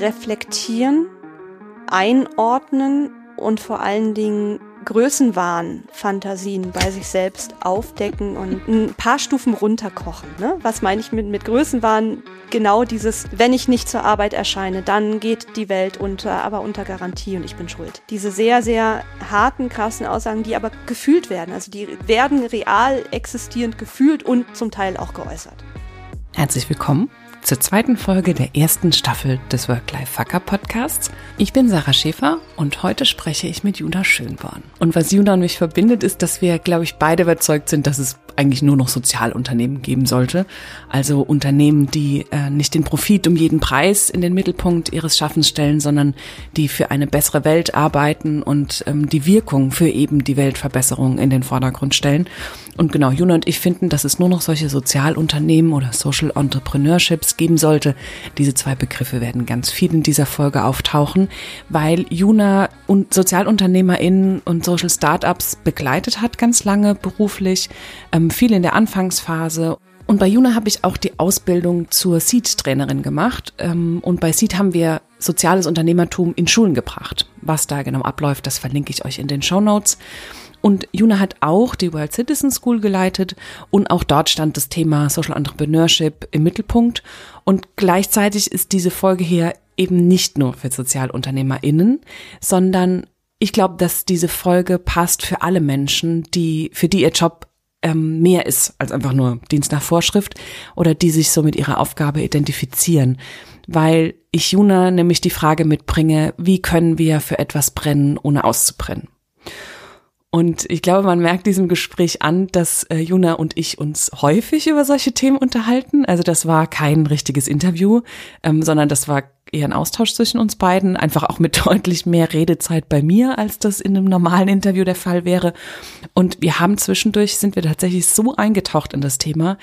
reflektieren, einordnen und vor allen Dingen Größenwahn, Fantasien bei sich selbst aufdecken und ein paar Stufen runterkochen. Ne? Was meine ich mit, mit Größenwahn? Genau dieses, wenn ich nicht zur Arbeit erscheine, dann geht die Welt unter, aber unter Garantie und ich bin schuld. Diese sehr, sehr harten, krassen Aussagen, die aber gefühlt werden. Also die werden real existierend gefühlt und zum Teil auch geäußert. Herzlich willkommen zur zweiten Folge der ersten Staffel des Work-Life-Fucker-Podcasts. Ich bin Sarah Schäfer und heute spreche ich mit Juna Schönborn. Und was Juna und mich verbindet, ist, dass wir, glaube ich, beide überzeugt sind, dass es eigentlich nur noch Sozialunternehmen geben sollte. Also Unternehmen, die äh, nicht den Profit um jeden Preis in den Mittelpunkt ihres Schaffens stellen, sondern die für eine bessere Welt arbeiten und ähm, die Wirkung für eben die Weltverbesserung in den Vordergrund stellen. Und genau, Juna und ich finden, dass es nur noch solche Sozialunternehmen oder Social Entrepreneurships geben sollte. Diese zwei Begriffe werden ganz viel in dieser Folge auftauchen, weil Juna und SozialunternehmerInnen und Social Startups begleitet hat ganz lange beruflich, ähm, viel in der Anfangsphase und bei Juna habe ich auch die Ausbildung zur Seed-Trainerin gemacht. Ähm, und bei Seed haben wir soziales Unternehmertum in Schulen gebracht. Was da genau abläuft, das verlinke ich euch in den Show Notes. Und Juna hat auch die World Citizen School geleitet und auch dort stand das Thema Social Entrepreneurship im Mittelpunkt. Und gleichzeitig ist diese Folge hier eben nicht nur für SozialunternehmerInnen, sondern ich glaube, dass diese Folge passt für alle Menschen, die, für die ihr Job ähm, mehr ist als einfach nur Dienst nach Vorschrift oder die sich so mit ihrer Aufgabe identifizieren. Weil ich Juna nämlich die Frage mitbringe, wie können wir für etwas brennen, ohne auszubrennen? Und ich glaube, man merkt diesem Gespräch an, dass äh, Juna und ich uns häufig über solche Themen unterhalten. Also das war kein richtiges Interview, ähm, sondern das war eher ein Austausch zwischen uns beiden, einfach auch mit deutlich mehr Redezeit bei mir, als das in einem normalen Interview der Fall wäre. Und wir haben zwischendurch, sind wir tatsächlich so eingetaucht in das Thema,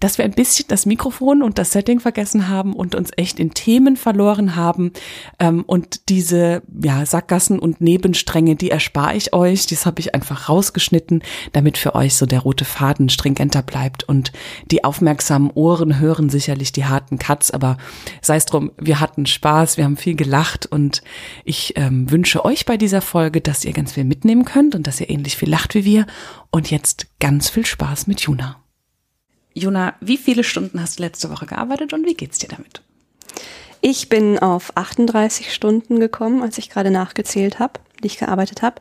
dass wir ein bisschen das Mikrofon und das Setting vergessen haben und uns echt in Themen verloren haben. Ähm, und diese ja, Sackgassen und Nebenstränge, die erspare ich euch. Das habe ich einfach rausgeschnitten, damit für euch so der rote Faden stringenter bleibt. Und die aufmerksamen Ohren hören sicherlich die harten Cuts, aber sei es drum, wir hatten Spaß, wir haben viel gelacht und ich ähm, wünsche euch bei dieser Folge, dass ihr ganz viel mitnehmen könnt und dass ihr ähnlich viel lacht wie wir. Und jetzt ganz viel Spaß mit Juna. Juna, wie viele Stunden hast du letzte Woche gearbeitet und wie geht's dir damit? Ich bin auf 38 Stunden gekommen, als ich gerade nachgezählt habe, die ich gearbeitet habe.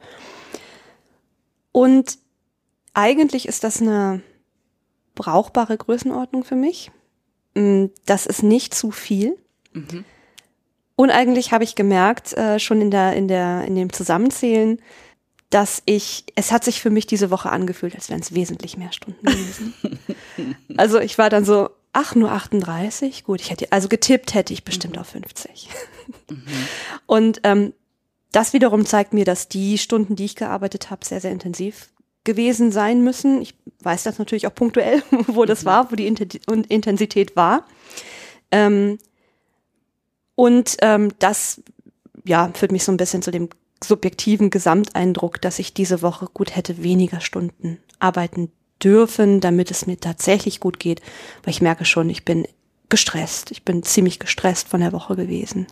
Und eigentlich ist das eine brauchbare Größenordnung für mich. Mm, das ist nicht zu viel. Mhm. Und eigentlich habe ich gemerkt, äh, schon in der, in der, in dem Zusammenzählen, dass ich, es hat sich für mich diese Woche angefühlt, als wären es wesentlich mehr Stunden gewesen. also ich war dann so, ach, nur 38? Gut, ich hätte, also getippt hätte ich bestimmt mhm. auf 50. mhm. Und ähm, das wiederum zeigt mir, dass die Stunden, die ich gearbeitet habe, sehr, sehr intensiv gewesen sein müssen. Ich weiß das natürlich auch punktuell, wo das mhm. war, wo die Intensität war. Ähm, und ähm, das ja, führt mich so ein bisschen zu dem subjektiven Gesamteindruck, dass ich diese Woche gut hätte weniger Stunden arbeiten dürfen, damit es mir tatsächlich gut geht. Weil ich merke schon, ich bin gestresst. Ich bin ziemlich gestresst von der Woche gewesen.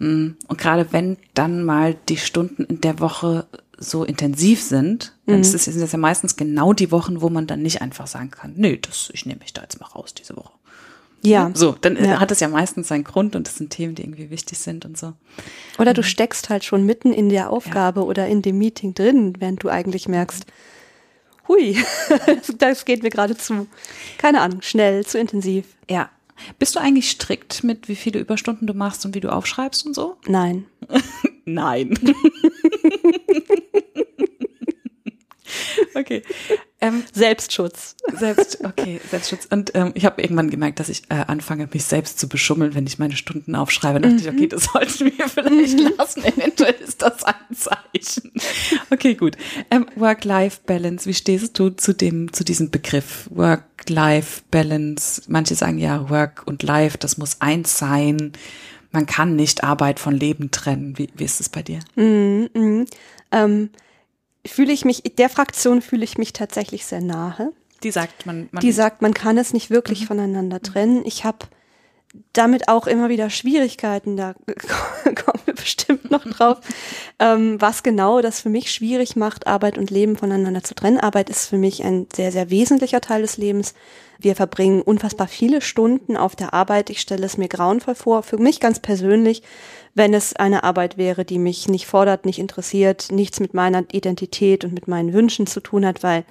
Mm, und gerade wenn dann mal die Stunden in der Woche so intensiv sind, dann mhm. sind das ja meistens genau die Wochen, wo man dann nicht einfach sagen kann, nö, das, ich nehme mich da jetzt mal raus diese Woche. Ja. So, dann ja. hat es ja meistens seinen Grund und das sind Themen, die irgendwie wichtig sind und so. Oder du mhm. steckst halt schon mitten in der Aufgabe ja. oder in dem Meeting drin, während du eigentlich merkst, hui, das geht mir gerade zu, keine Ahnung, schnell, zu intensiv. Ja. Bist du eigentlich strikt mit, wie viele Überstunden du machst und wie du aufschreibst und so? Nein. Nein. okay. Ähm, Selbstschutz. Selbst, okay, Selbstschutz. Und ähm, ich habe irgendwann gemerkt, dass ich äh, anfange, mich selbst zu beschummeln, wenn ich meine Stunden aufschreibe. Dann dachte mhm. ich, okay, das sollten wir vielleicht mhm. lassen. Eventuell ist das ein Zeichen. Okay, gut. Ähm, Work-Life-Balance. Wie stehst du zu dem, zu diesem Begriff? Work-Life-Balance. Manche sagen ja, Work und Life, das muss eins sein. Man kann nicht Arbeit von Leben trennen. Wie, wie ist es bei dir? Mhm, mh. ähm, fühle ich mich, der Fraktion fühle ich mich tatsächlich sehr nahe. Die sagt man, man die sagt, man kann es nicht wirklich mhm. voneinander trennen. Ich habe damit auch immer wieder Schwierigkeiten, da kommen wir bestimmt noch drauf, ähm, was genau das für mich schwierig macht, Arbeit und Leben voneinander zu trennen. Arbeit ist für mich ein sehr, sehr wesentlicher Teil des Lebens. Wir verbringen unfassbar viele Stunden auf der Arbeit. Ich stelle es mir grauenvoll vor, für mich ganz persönlich, wenn es eine Arbeit wäre, die mich nicht fordert, nicht interessiert, nichts mit meiner Identität und mit meinen Wünschen zu tun hat, weil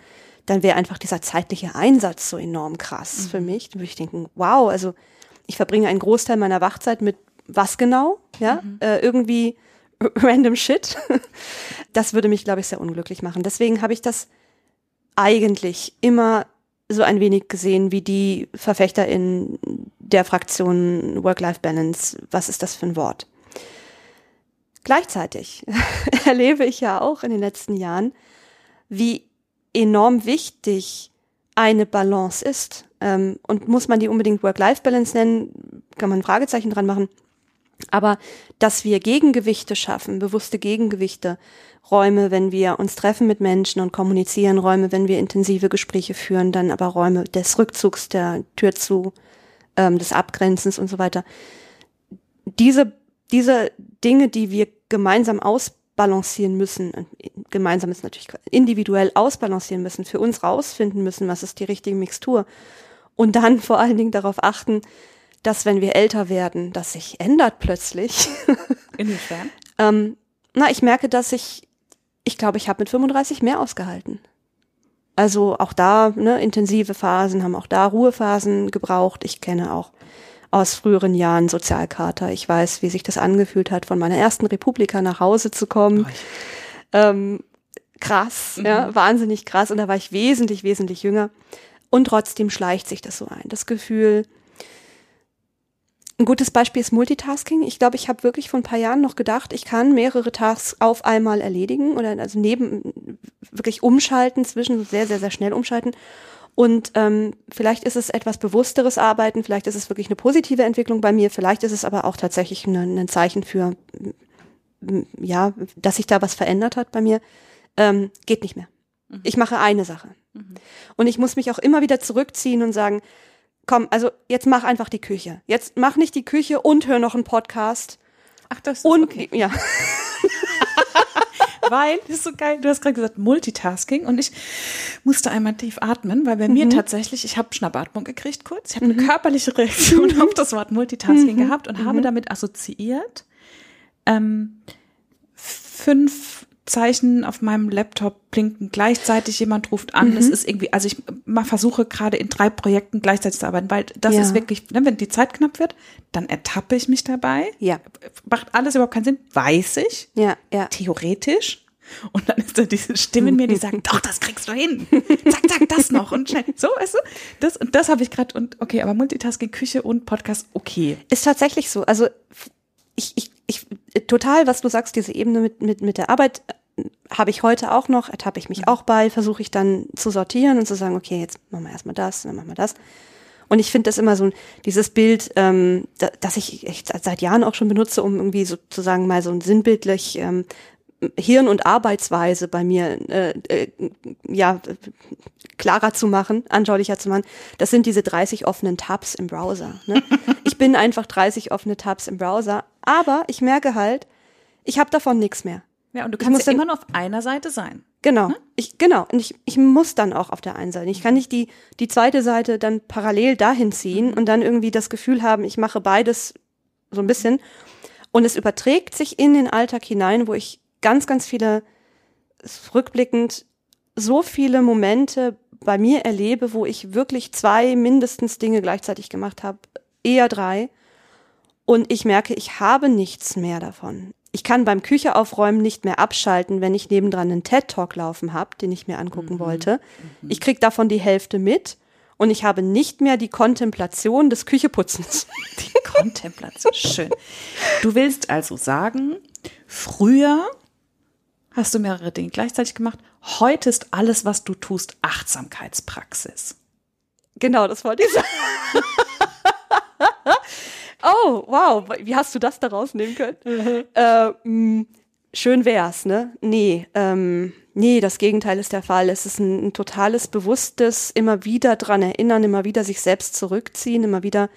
dann wäre einfach dieser zeitliche Einsatz so enorm krass mhm. für mich. Dann würde ich denken, wow, also ich verbringe einen Großteil meiner Wachzeit mit was genau, ja, mhm. äh, irgendwie random Shit. Das würde mich, glaube ich, sehr unglücklich machen. Deswegen habe ich das eigentlich immer so ein wenig gesehen wie die Verfechter in der Fraktion Work-Life-Balance. Was ist das für ein Wort? Gleichzeitig erlebe ich ja auch in den letzten Jahren, wie enorm wichtig eine Balance ist. Ähm, und muss man die unbedingt Work-Life-Balance nennen, kann man ein Fragezeichen dran machen. Aber dass wir Gegengewichte schaffen, bewusste Gegengewichte, Räume, wenn wir uns treffen mit Menschen und kommunizieren, Räume, wenn wir intensive Gespräche führen, dann aber Räume des Rückzugs, der Tür zu, ähm, des Abgrenzens und so weiter. Diese, diese Dinge, die wir gemeinsam ausbalancieren müssen, gemeinsam ist natürlich individuell ausbalancieren müssen, für uns rausfinden müssen, was ist die richtige Mixtur und dann vor allen Dingen darauf achten, dass wenn wir älter werden, das sich ändert plötzlich. Inwiefern? ähm, na, ich merke, dass ich, ich glaube, ich habe mit 35 mehr ausgehalten. Also auch da, ne, intensive Phasen, haben auch da Ruhephasen gebraucht. Ich kenne auch aus früheren Jahren Sozialkater. Ich weiß, wie sich das angefühlt hat, von meiner ersten Republika nach Hause zu kommen. Ähm, krass, mhm. ja, wahnsinnig krass. Und da war ich wesentlich, wesentlich jünger. Und trotzdem schleicht sich das so ein. Das Gefühl, ein gutes Beispiel ist Multitasking. Ich glaube, ich habe wirklich vor ein paar Jahren noch gedacht, ich kann mehrere Tasks auf einmal erledigen oder also neben wirklich umschalten, zwischen sehr, sehr, sehr schnell umschalten. Und ähm, vielleicht ist es etwas bewussteres Arbeiten, vielleicht ist es wirklich eine positive Entwicklung bei mir, vielleicht ist es aber auch tatsächlich ein, ein Zeichen für, ja, dass sich da was verändert hat bei mir. Ähm, geht nicht mehr. Mhm. Ich mache eine Sache. Mhm. Und ich muss mich auch immer wieder zurückziehen und sagen, komm, also jetzt mach einfach die Küche. Jetzt mach nicht die Küche und hör noch einen Podcast. Ach, das ist und, okay. ja. weil, das ist so geil, du hast gerade gesagt Multitasking und ich musste einmal tief atmen, weil bei mhm. mir tatsächlich, ich habe Schnappatmung gekriegt kurz, ich habe eine mhm. körperliche Reaktion mhm. auf das Wort Multitasking mhm. gehabt und habe mhm. damit assoziiert ähm, fünf Zeichen auf meinem Laptop blinken, gleichzeitig jemand ruft an. Mhm. Es ist irgendwie, also ich mal versuche gerade in drei Projekten gleichzeitig zu arbeiten, weil das ja. ist wirklich, ne, wenn die Zeit knapp wird, dann ertappe ich mich dabei. Ja. Macht alles überhaupt keinen Sinn, weiß ich. Ja, ja. Theoretisch. Und dann ist da diese Stimme in mir, die sagt, doch, das kriegst du hin. Zack, zack, das noch und schnell. So, weißt du? Das, und das habe ich gerade und okay, aber Multitasking, Küche und Podcast, okay. Ist tatsächlich so. Also ich, ich ich total, was du sagst, diese Ebene mit, mit, mit der Arbeit äh, habe ich heute auch noch, ertappe ich mich mhm. auch bei, versuche ich dann zu sortieren und zu sagen, okay, jetzt machen wir erstmal das, dann machen wir das. Und ich finde das immer so dieses Bild, ähm, da, das ich echt seit Jahren auch schon benutze, um irgendwie sozusagen mal so ein sinnbildlich ähm, Hirn- und Arbeitsweise bei mir äh, äh, ja klarer zu machen, anschaulicher zu machen. Das sind diese 30 offenen Tabs im Browser. Ne? ich bin einfach 30 offene Tabs im Browser, aber ich merke halt, ich habe davon nichts mehr. Ja, und du kannst ja immer nur auf einer Seite sein. Genau. Hm? Ich, genau. Und ich, ich muss dann auch auf der einen Seite. Ich kann nicht die, die zweite Seite dann parallel dahin ziehen mhm. und dann irgendwie das Gefühl haben, ich mache beides so ein bisschen. Und es überträgt sich in den Alltag hinein, wo ich ganz, ganz viele, rückblickend, so viele Momente bei mir erlebe, wo ich wirklich zwei mindestens Dinge gleichzeitig gemacht habe, eher drei. Und ich merke, ich habe nichts mehr davon. Ich kann beim Küche aufräumen nicht mehr abschalten, wenn ich nebendran einen TED-Talk laufen habe, den ich mir angucken mhm. wollte. Mhm. Ich krieg davon die Hälfte mit und ich habe nicht mehr die Kontemplation des Kücheputzens. Die Kontemplation, schön. Du willst also sagen, früher hast du mehrere Dinge gleichzeitig gemacht. Heute ist alles, was du tust, Achtsamkeitspraxis. Genau, das wollte ich sagen. oh, wow, wie hast du das da rausnehmen können? Mhm. Äh, mh, mm, schön wär's, ne? Nee, ähm, nee, das Gegenteil ist der Fall. Es ist ein, ein totales bewusstes, immer wieder dran erinnern, immer wieder sich selbst zurückziehen, immer wieder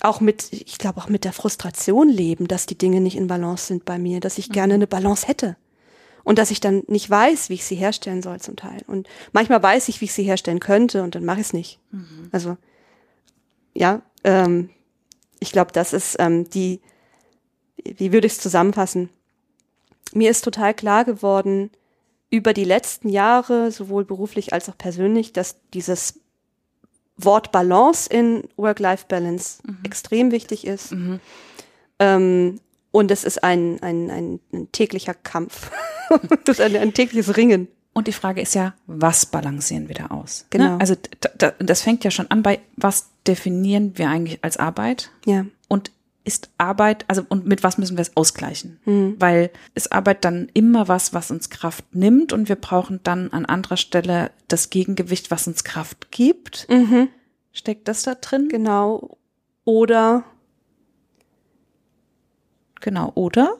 auch mit, ich glaube auch mit der Frustration leben, dass die Dinge nicht in Balance sind bei mir, dass ich mhm. gerne eine Balance hätte. Und dass ich dann nicht weiß, wie ich sie herstellen soll zum Teil. Und manchmal weiß ich, wie ich sie herstellen könnte und dann mache ich es nicht. Mhm. Also ja, ähm, ich glaube, das ist ähm, die, wie würde ich es zusammenfassen? Mir ist total klar geworden über die letzten Jahre, sowohl beruflich als auch persönlich, dass dieses Wort Balance in Work-Life-Balance mhm. extrem wichtig ist. Mhm. Ähm, und es ist ein, ein, ein, ein täglicher Kampf. das ist ein, ein, tägliches Ringen. Und die Frage ist ja, was balancieren wir da aus? Ne? Genau. Ne? Also das fängt ja schon an bei, was definieren wir eigentlich als Arbeit? Ja. Und ist Arbeit, also und mit was müssen wir es ausgleichen? Mhm. Weil ist Arbeit dann immer was, was uns Kraft nimmt und wir brauchen dann an anderer Stelle das Gegengewicht, was uns Kraft gibt. Mhm. Steckt das da drin? Genau. Oder genau, oder?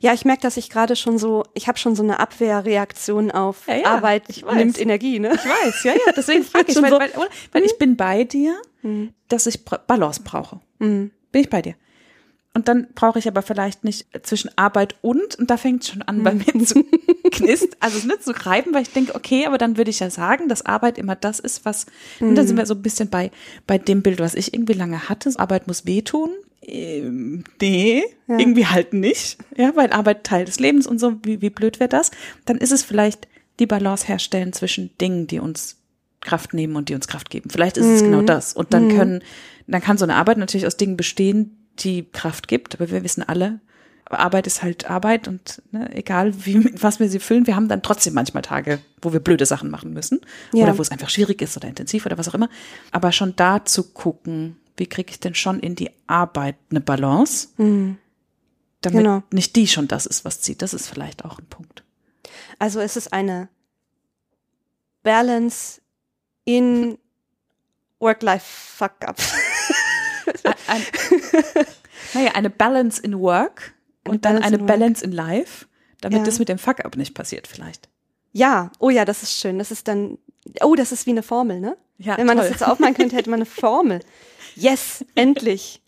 Ja, ich merke, dass ich gerade schon so, ich habe schon so eine Abwehrreaktion auf ja, ja, Arbeit nimmt Energie, ne? Ich weiß, ja, ja, deswegen frage ich, weil, so, weil, weil, ich bin bei dir, mhm. dass ich Balance brauche. Mhm. Bin ich bei dir. Und dann brauche ich aber vielleicht nicht zwischen Arbeit und, und da fängt es schon an, bei mhm. mir zu knist, also nicht zu reiben, weil ich denke, okay, aber dann würde ich ja sagen, dass Arbeit immer das ist, was, mhm. und dann sind wir so ein bisschen bei, bei dem Bild, was ich irgendwie lange hatte, Arbeit muss wehtun, ähm, nee, ja. irgendwie halt nicht, ja, weil Arbeit Teil des Lebens und so, wie, wie blöd wäre das? Dann ist es vielleicht die Balance herstellen zwischen Dingen, die uns Kraft nehmen und die uns Kraft geben. Vielleicht ist mhm. es genau das. Und dann mhm. können, dann kann so eine Arbeit natürlich aus Dingen bestehen, die Kraft gibt, aber wir wissen alle, Arbeit ist halt Arbeit und ne, egal wie was wir sie füllen, wir haben dann trotzdem manchmal Tage, wo wir blöde Sachen machen müssen ja. oder wo es einfach schwierig ist oder intensiv oder was auch immer. Aber schon da zu gucken, wie kriege ich denn schon in die Arbeit eine Balance, mhm. damit genau. nicht die schon das ist, was zieht. Das ist vielleicht auch ein Punkt. Also es ist eine Balance in Work-Life-Fuck-Up. ein, naja, eine Balance in Work eine und Balance dann eine in Balance in Life, damit ja. das mit dem Fuck-Up nicht passiert vielleicht. Ja, oh ja, das ist schön. Das ist dann, oh, das ist wie eine Formel, ne? Ja, Wenn man toll. das jetzt aufmachen könnte, hätte man eine Formel. Yes, endlich.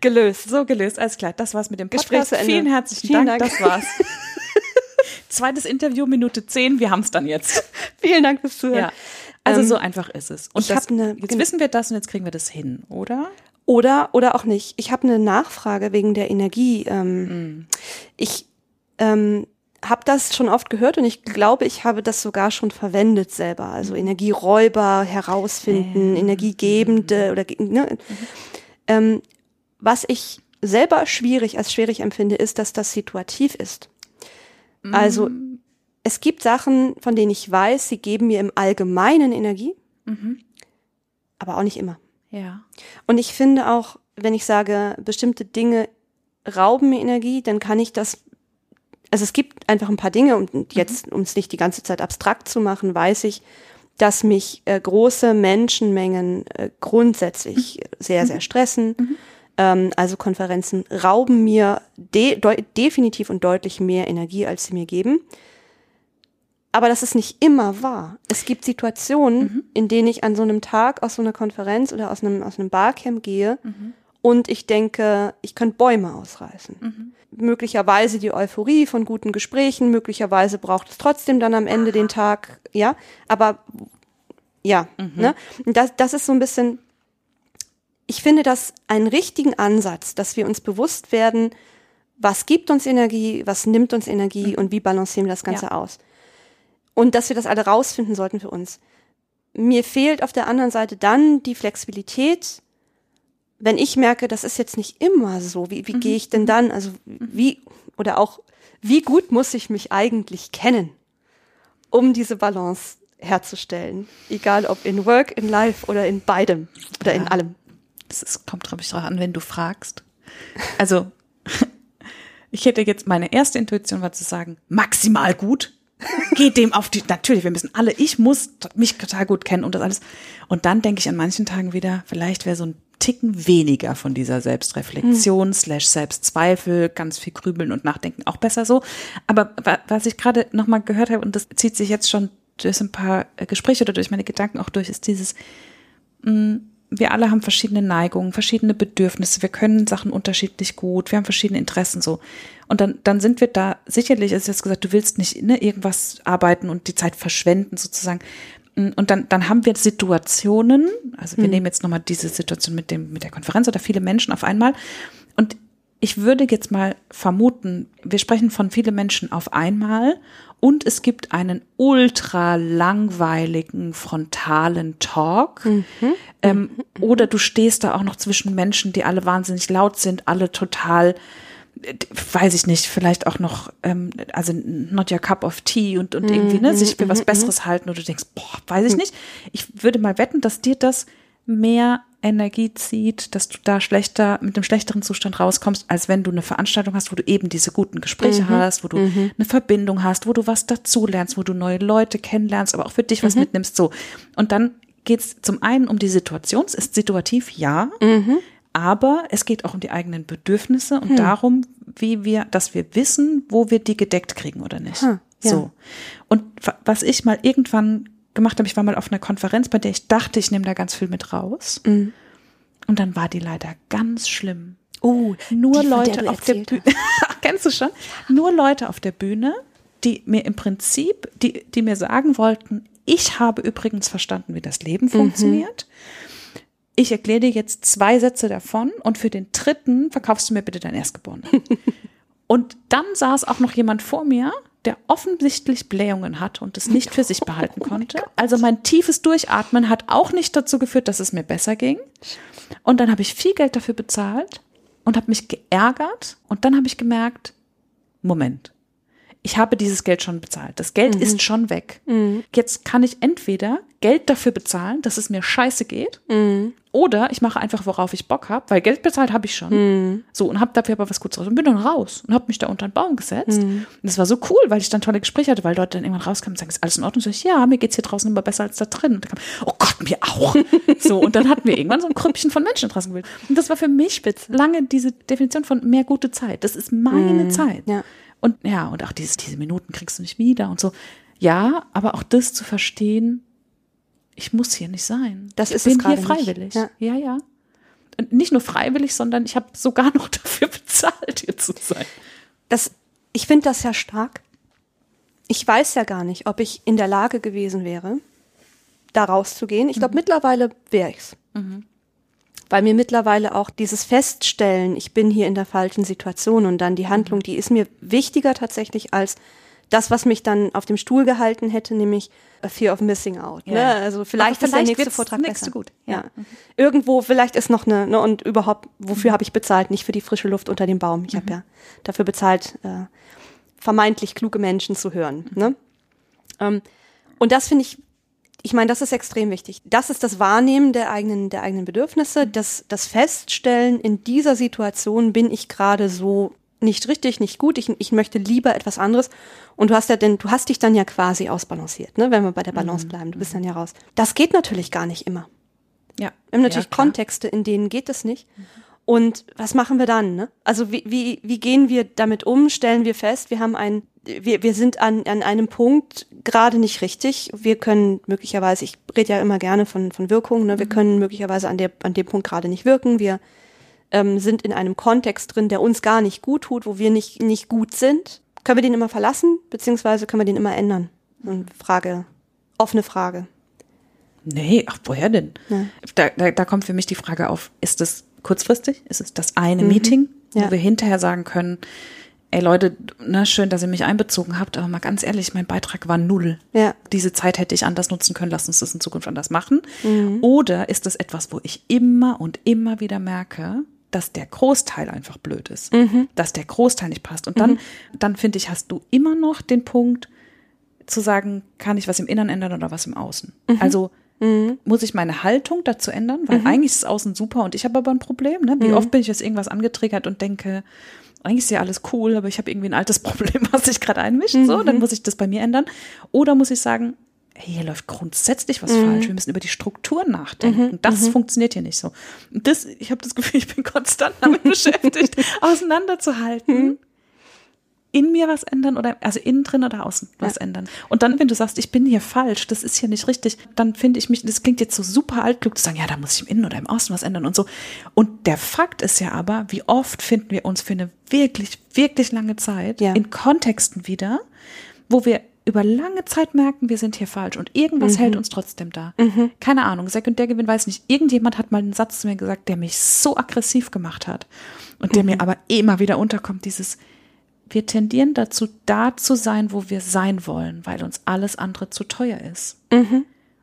Gelöst. So gelöst, alles klar. Das war's mit dem Podcast. Vielen herzlichen Vielen Dank. Dank. Das war's. Zweites Interview, Minute zehn. Wir haben's dann jetzt. Vielen Dank fürs Zuhören. Ja. Also ähm, so einfach ist es. Und das, ne, jetzt wissen wir das und jetzt kriegen wir das hin, oder? Oder oder auch nicht. Ich habe eine Nachfrage wegen der Energie. Ähm, mm. Ich ähm, habe das schon oft gehört und ich glaube, ich habe das sogar schon verwendet selber. Also Energieräuber herausfinden, äh. Energiegebende oder ne? Mhm. Ähm, was ich selber schwierig als schwierig empfinde, ist, dass das situativ ist. Mhm. Also es gibt Sachen, von denen ich weiß, sie geben mir im Allgemeinen Energie, mhm. aber auch nicht immer. Ja. Und ich finde auch, wenn ich sage, bestimmte Dinge rauben mir Energie, dann kann ich das also es gibt einfach ein paar Dinge und mhm. jetzt, um es nicht die ganze Zeit abstrakt zu machen, weiß ich, dass mich äh, große Menschenmengen äh, grundsätzlich mhm. sehr, sehr stressen. Mhm. Ähm, also Konferenzen rauben mir de definitiv und deutlich mehr Energie, als sie mir geben. Aber das ist nicht immer wahr. Es gibt Situationen, mhm. in denen ich an so einem Tag aus so einer Konferenz oder aus einem, aus einem Barcamp gehe und ich denke, ich könnte Bäume ausreißen. Möglicherweise die Euphorie von guten Gesprächen, möglicherweise braucht es trotzdem dann am Ende den Tag, ja, aber ja, mhm. ne? Das, das ist so ein bisschen, ich finde das einen richtigen Ansatz, dass wir uns bewusst werden, was gibt uns Energie, was nimmt uns Energie mhm. und wie balancieren wir das Ganze ja. aus. Und dass wir das alle rausfinden sollten für uns. Mir fehlt auf der anderen Seite dann die Flexibilität, wenn ich merke, das ist jetzt nicht immer so, wie, wie mhm. gehe ich denn dann? Also wie, oder auch, wie gut muss ich mich eigentlich kennen, um diese Balance herzustellen? Egal ob in Work, in Life oder in beidem oder ja. in allem. Das ist, kommt, glaube ich, drauf an, wenn du fragst. Also, ich hätte jetzt, meine erste Intuition war zu sagen, maximal gut. Geht dem auf die, natürlich, wir müssen alle, ich muss mich total gut kennen und das alles. Und dann denke ich an manchen Tagen wieder, vielleicht wäre so ein Ticken weniger von dieser Selbstreflexion mhm. slash Selbstzweifel, ganz viel grübeln und nachdenken, auch besser so. Aber was ich gerade nochmal gehört habe, und das zieht sich jetzt schon durch ein paar äh, Gespräche oder durch meine Gedanken auch durch, ist dieses, mh, mm, wir alle haben verschiedene Neigungen, verschiedene Bedürfnisse, wir können Sachen unterschiedlich gut, wir haben verschiedene Interessen so. Und dann, dann sind wir da, sicherlich ist jetzt gesagt, du willst nicht ne, irgendwas arbeiten und die Zeit verschwenden sozusagen. Und dann, dann haben wir Situationen, also wir mhm. nehmen jetzt nochmal diese Situation mit dem, mit der Konferenz oder viele Menschen auf einmal. Und ich würde jetzt mal vermuten, wir sprechen von viele Menschen auf einmal und es gibt einen ultra langweiligen frontalen Talk. Mhm. Ähm, mhm. oder du stehst da auch noch zwischen Menschen, die alle wahnsinnig laut sind, alle total, weiß ich nicht, vielleicht auch noch, ähm, also not your cup of tea und, und irgendwie ne, sich für was mhm. Besseres halten und du denkst, boah, weiß ich nicht. Ich würde mal wetten, dass dir das mehr Energie zieht, dass du da schlechter, mit einem schlechteren Zustand rauskommst, als wenn du eine Veranstaltung hast, wo du eben diese guten Gespräche mhm. hast, wo du mhm. eine Verbindung hast, wo du was dazulernst, wo du neue Leute kennenlernst, aber auch für dich was mhm. mitnimmst, so. Und dann geht's zum einen um die Situation, es ist situativ, ja, mhm. aber es geht auch um die eigenen Bedürfnisse und hm. darum, wie wir, dass wir wissen, wo wir die gedeckt kriegen oder nicht. Hm, ja. So. Und was ich mal irgendwann gemacht habe. Ich war mal auf einer Konferenz, bei der ich dachte, ich nehme da ganz viel mit raus. Mhm. Und dann war die leider ganz schlimm. Oh, nur Leute auf der Bühne. Kennst du schon? Nur Leute auf der Bühne, die mir im Prinzip, die, die mir sagen wollten, ich habe übrigens verstanden, wie das Leben mhm. Ich erkläre dir jetzt zwei Sätze davon und für den dritten verkaufst du mir bitte dein Erstgeborenen. und dann saß auch noch jemand vor mir, der offensichtlich Blähungen hatte und es nicht für sich behalten oh konnte. Also mein tiefes Durchatmen hat auch nicht dazu geführt, dass es mir besser ging. Und dann habe ich viel Geld dafür bezahlt und habe mich geärgert und dann habe ich gemerkt, Moment, ich habe dieses Geld schon bezahlt. Das Geld mhm. ist schon weg. Mhm. Jetzt kann ich entweder Geld dafür bezahlen, dass es mir scheiße geht, mhm. Oder ich mache einfach, worauf ich Bock habe, weil Geld bezahlt habe ich schon. Mhm. So, und habe dafür aber was Gutes raus und bin dann raus und habe mich da unter den Baum gesetzt. Mhm. Und das war so cool, weil ich dann tolle Gespräche hatte, weil Leute dann irgendwann rauskamen und sagen, ist alles in Ordnung? Und so ich, ja, mir geht's hier draußen immer besser als da drin. Und dann kam, oh Gott, mir auch. so, und dann hatten wir irgendwann so ein Krüppchen von Menschen draußen gewählt. Und das war für mich Spitze. lange diese Definition von mehr gute Zeit. Das ist meine mhm. Zeit. Ja. Und ja, und auch dieses, diese Minuten kriegst du nicht wieder und so. Ja, aber auch das zu verstehen, ich muss hier nicht sein. Das ich ist bin hier freiwillig. Ja. ja, ja. Und nicht nur freiwillig, sondern ich habe sogar noch dafür bezahlt, hier zu sein. Das, ich finde das ja stark. Ich weiß ja gar nicht, ob ich in der Lage gewesen wäre, da rauszugehen. Ich glaube, mhm. mittlerweile wäre ich's. Mhm weil mir mittlerweile auch dieses Feststellen, ich bin hier in der falschen Situation und dann die Handlung, die ist mir wichtiger tatsächlich als das, was mich dann auf dem Stuhl gehalten hätte, nämlich a Fear of Missing Out. Ne? Ja. Ne? Also vielleicht, vielleicht ist der nächste Vortrag nächste besser. gut. Ja. ja. Mhm. Irgendwo vielleicht ist noch eine ne, und überhaupt wofür mhm. habe ich bezahlt? Nicht für die frische Luft unter dem Baum. Ich mhm. habe ja dafür bezahlt, äh, vermeintlich kluge Menschen zu hören. Mhm. Ne? Ähm, und das finde ich ich meine, das ist extrem wichtig. Das ist das Wahrnehmen der eigenen, der eigenen Bedürfnisse, das, das Feststellen, in dieser Situation bin ich gerade so nicht richtig, nicht gut, ich, ich möchte lieber etwas anderes. Und du hast ja denn, du hast dich dann ja quasi ausbalanciert, ne, wenn wir bei der Balance mhm. bleiben, du bist dann ja raus. Das geht natürlich gar nicht immer. Ja. Wir haben natürlich ja, Kontexte, in denen geht es nicht. Mhm. Und was machen wir dann? Ne? Also wie, wie, wie gehen wir damit um? Stellen wir fest, wir haben ein, wir, wir sind an, an einem Punkt gerade nicht richtig. Wir können möglicherweise, ich rede ja immer gerne von, von Wirkungen, ne? wir mhm. können möglicherweise an, der, an dem Punkt gerade nicht wirken. Wir ähm, sind in einem Kontext drin, der uns gar nicht gut tut, wo wir nicht, nicht gut sind. Können wir den immer verlassen, beziehungsweise können wir den immer ändern? Und Frage, offene Frage. Nee, ach, woher denn? Ja. Da, da, da kommt für mich die Frage auf, ist es kurzfristig? Ist es das eine mhm. Meeting, ja. wo wir hinterher sagen können, ey Leute, na schön, dass ihr mich einbezogen habt, aber mal ganz ehrlich, mein Beitrag war null. Ja. Diese Zeit hätte ich anders nutzen können, lass uns das in Zukunft anders machen. Mhm. Oder ist das etwas, wo ich immer und immer wieder merke, dass der Großteil einfach blöd ist, mhm. dass der Großteil nicht passt. Und dann, mhm. dann finde ich, hast du immer noch den Punkt zu sagen, kann ich was im Inneren ändern oder was im Außen? Mhm. Also Mhm. Muss ich meine Haltung dazu ändern? Weil mhm. eigentlich ist es außen super und ich habe aber ein Problem. Ne? Wie mhm. oft bin ich jetzt irgendwas angetriggert und denke, eigentlich ist ja alles cool, aber ich habe irgendwie ein altes Problem, was sich gerade einmischt. So, dann muss ich das bei mir ändern. Oder muss ich sagen, hey, hier läuft grundsätzlich was mhm. falsch. Wir müssen über die Struktur nachdenken. Mhm. Das mhm. funktioniert hier nicht so. Und das, ich habe das Gefühl, ich bin konstant damit beschäftigt, auseinanderzuhalten. in mir was ändern oder also innen drin oder außen was ändern. Und dann, wenn du sagst, ich bin hier falsch, das ist hier nicht richtig, dann finde ich mich, das klingt jetzt so super altklug zu sagen, ja, da muss ich im Innen oder im Außen was ändern und so. Und der Fakt ist ja aber, wie oft finden wir uns für eine wirklich, wirklich lange Zeit Ja. in Kontexten wieder, wo wir über lange Zeit merken, wir sind hier falsch und irgendwas hält uns trotzdem da. Keine Ahnung, Sekundärgewinn weiß nicht. Irgendjemand hat mal einen Satz zu mir gesagt, der mich so aggressiv gemacht hat und der mir aber immer wieder unterkommt, dieses, wir tendieren dazu, da zu sein, wo wir sein wollen, weil uns alles andere zu teuer ist.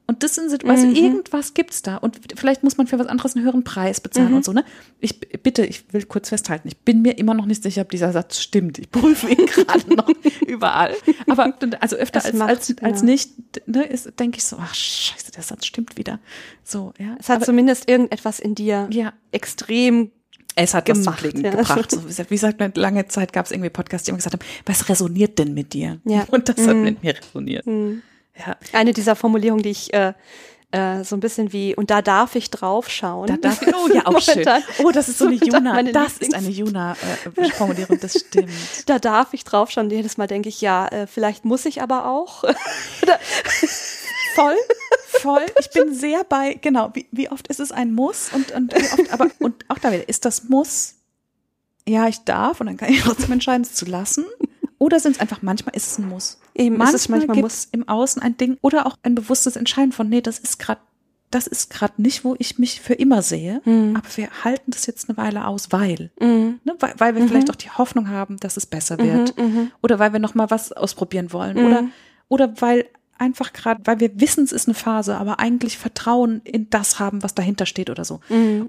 Und das sind Situationen, also irgendwas gibt's da. Und vielleicht muss man für was anderes einen höheren Preis bezahlen und so, ne? Ich bitte, ich will kurz festhalten, ich bin mir immer noch nicht sicher, ob dieser Satz stimmt. Ich prüfe ihn gerade noch überall. Aber also öfter als, macht, als, als ja. nicht, ne, denke ich so, ach scheiße, der Satz stimmt wieder. So, ja. Es hat Aber- zumindest irgendetwas in dir Ja. extrem es hat was gemacht, zum Klingen ja. gebracht. So, wie gesagt, lange Zeit gab es irgendwie Podcasts, die immer gesagt haben, was resoniert denn mit dir? Ja. Und das hat mit mir resoniert. Ja. eine dieser Formulierungen, die ich äh, äh, so ein bisschen wie, und da darf ich drauf schauen. Da darf ich, oh ja, auch schön. Momentan. Oh, das ist so eine Juna, das ist eine Juna-Formulierung, das stimmt. Da darf ich drauf schauen. Jedes Mal denke ich, ja, äh, vielleicht muss ich aber auch. Voll, voll. Ich bin sehr bei, genau, wie, wie oft ist es ein Muss und, und wie oft, aber, und auch da wieder, ist das Muss, ja, ich darf und dann kann ich trotzdem entscheiden, es zu lassen. Oder sind es einfach, manchmal ist es ein Muss. Eben, ist manchmal es manchmal gibt's im Außen ein Ding oder auch ein bewusstes Entscheiden von, nee, das ist gerade, das ist gerade nicht, wo ich mich für immer sehe, aber wir halten das jetzt eine Weile aus, weil, ne, weil, weil wir vielleicht auch die Hoffnung haben, dass es besser wird oder weil wir noch mal was ausprobieren wollen oder oder weil einfach gerade, weil wir wissen, es ist eine Phase, aber eigentlich Vertrauen in das haben, was dahinter steht oder so.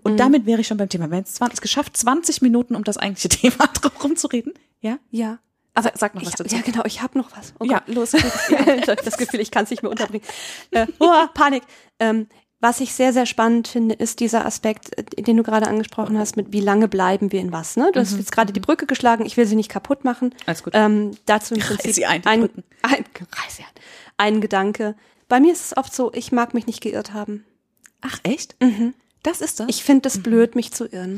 Und damit wäre ich schon beim Thema. Wir haben jetzt 20, es geschafft, 20 Minuten, um das eigentliche Thema drum zu reden. Ja? Ja. Aber sag noch was Ich, dazu. ja, genau, ich habe noch was. Oh Ja, los. ich habe das Gefühl, ich kann es nicht mehr unterbringen. Äh, oh, Panik. Ähm, was ich sehr, sehr spannend finde, ist dieser Aspekt, äh, den du gerade angesprochen hast, mit wie lange bleiben wir in was. Ne? Du hast jetzt gerade die Brücke geschlagen, ich will sie nicht kaputt machen. Alles gut. Ähm, dazu im Prinzip sie ein, ein, ein, sie ein, ein Gedanke. Bei mir ist es oft so, ich mag mich nicht geirrt haben. Ach, echt? Das ist das? Ich finde es blöd, mich zu irren.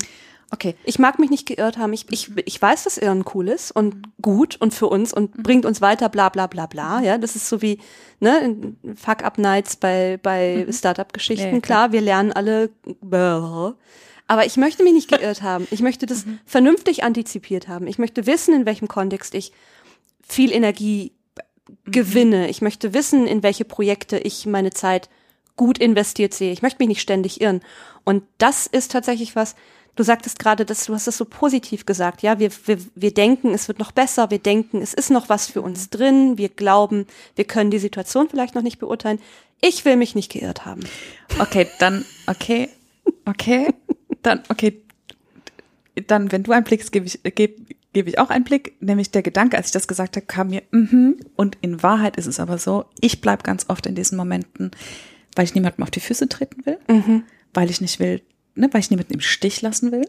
Okay. Ich mag mich nicht geirrt haben. Ich, ich, ich weiß, dass Irren cool ist und gut und für uns und bringt uns weiter, bla bla bla bla. Ja, das ist so wie ne, Fuck-Up-Nights bei, bei Startup-Geschichten. Ja, ja, klar, wir lernen alle. Aber ich möchte mich nicht geirrt haben. Ich möchte das vernünftig antizipiert haben. Ich möchte wissen, in welchem Kontext ich viel Energie gewinne. Ich möchte wissen, in welche Projekte ich meine Zeit gut investiert sehe. Ich möchte mich nicht ständig irren. Und das ist tatsächlich was, du sagtest gerade, dass du hast das so positiv gesagt. Ja, wir, wir, wir denken, es wird noch besser. Wir denken, es ist noch was für uns drin. Wir glauben, wir können die Situation vielleicht noch nicht beurteilen. Ich will mich nicht geirrt haben. Okay, dann, okay, okay, dann, okay, dann, wenn du einen blickst, gebe ich, gebe gebe ich auch einen Blick, nämlich der Gedanke, als ich das gesagt habe, kam mir, mhm, und in Wahrheit ist es aber so, ich bleib ganz oft in diesen Momenten, weil ich niemandem auf die Füße treten will, weil ich nicht will, ne, weil ich niemanden im Stich lassen will.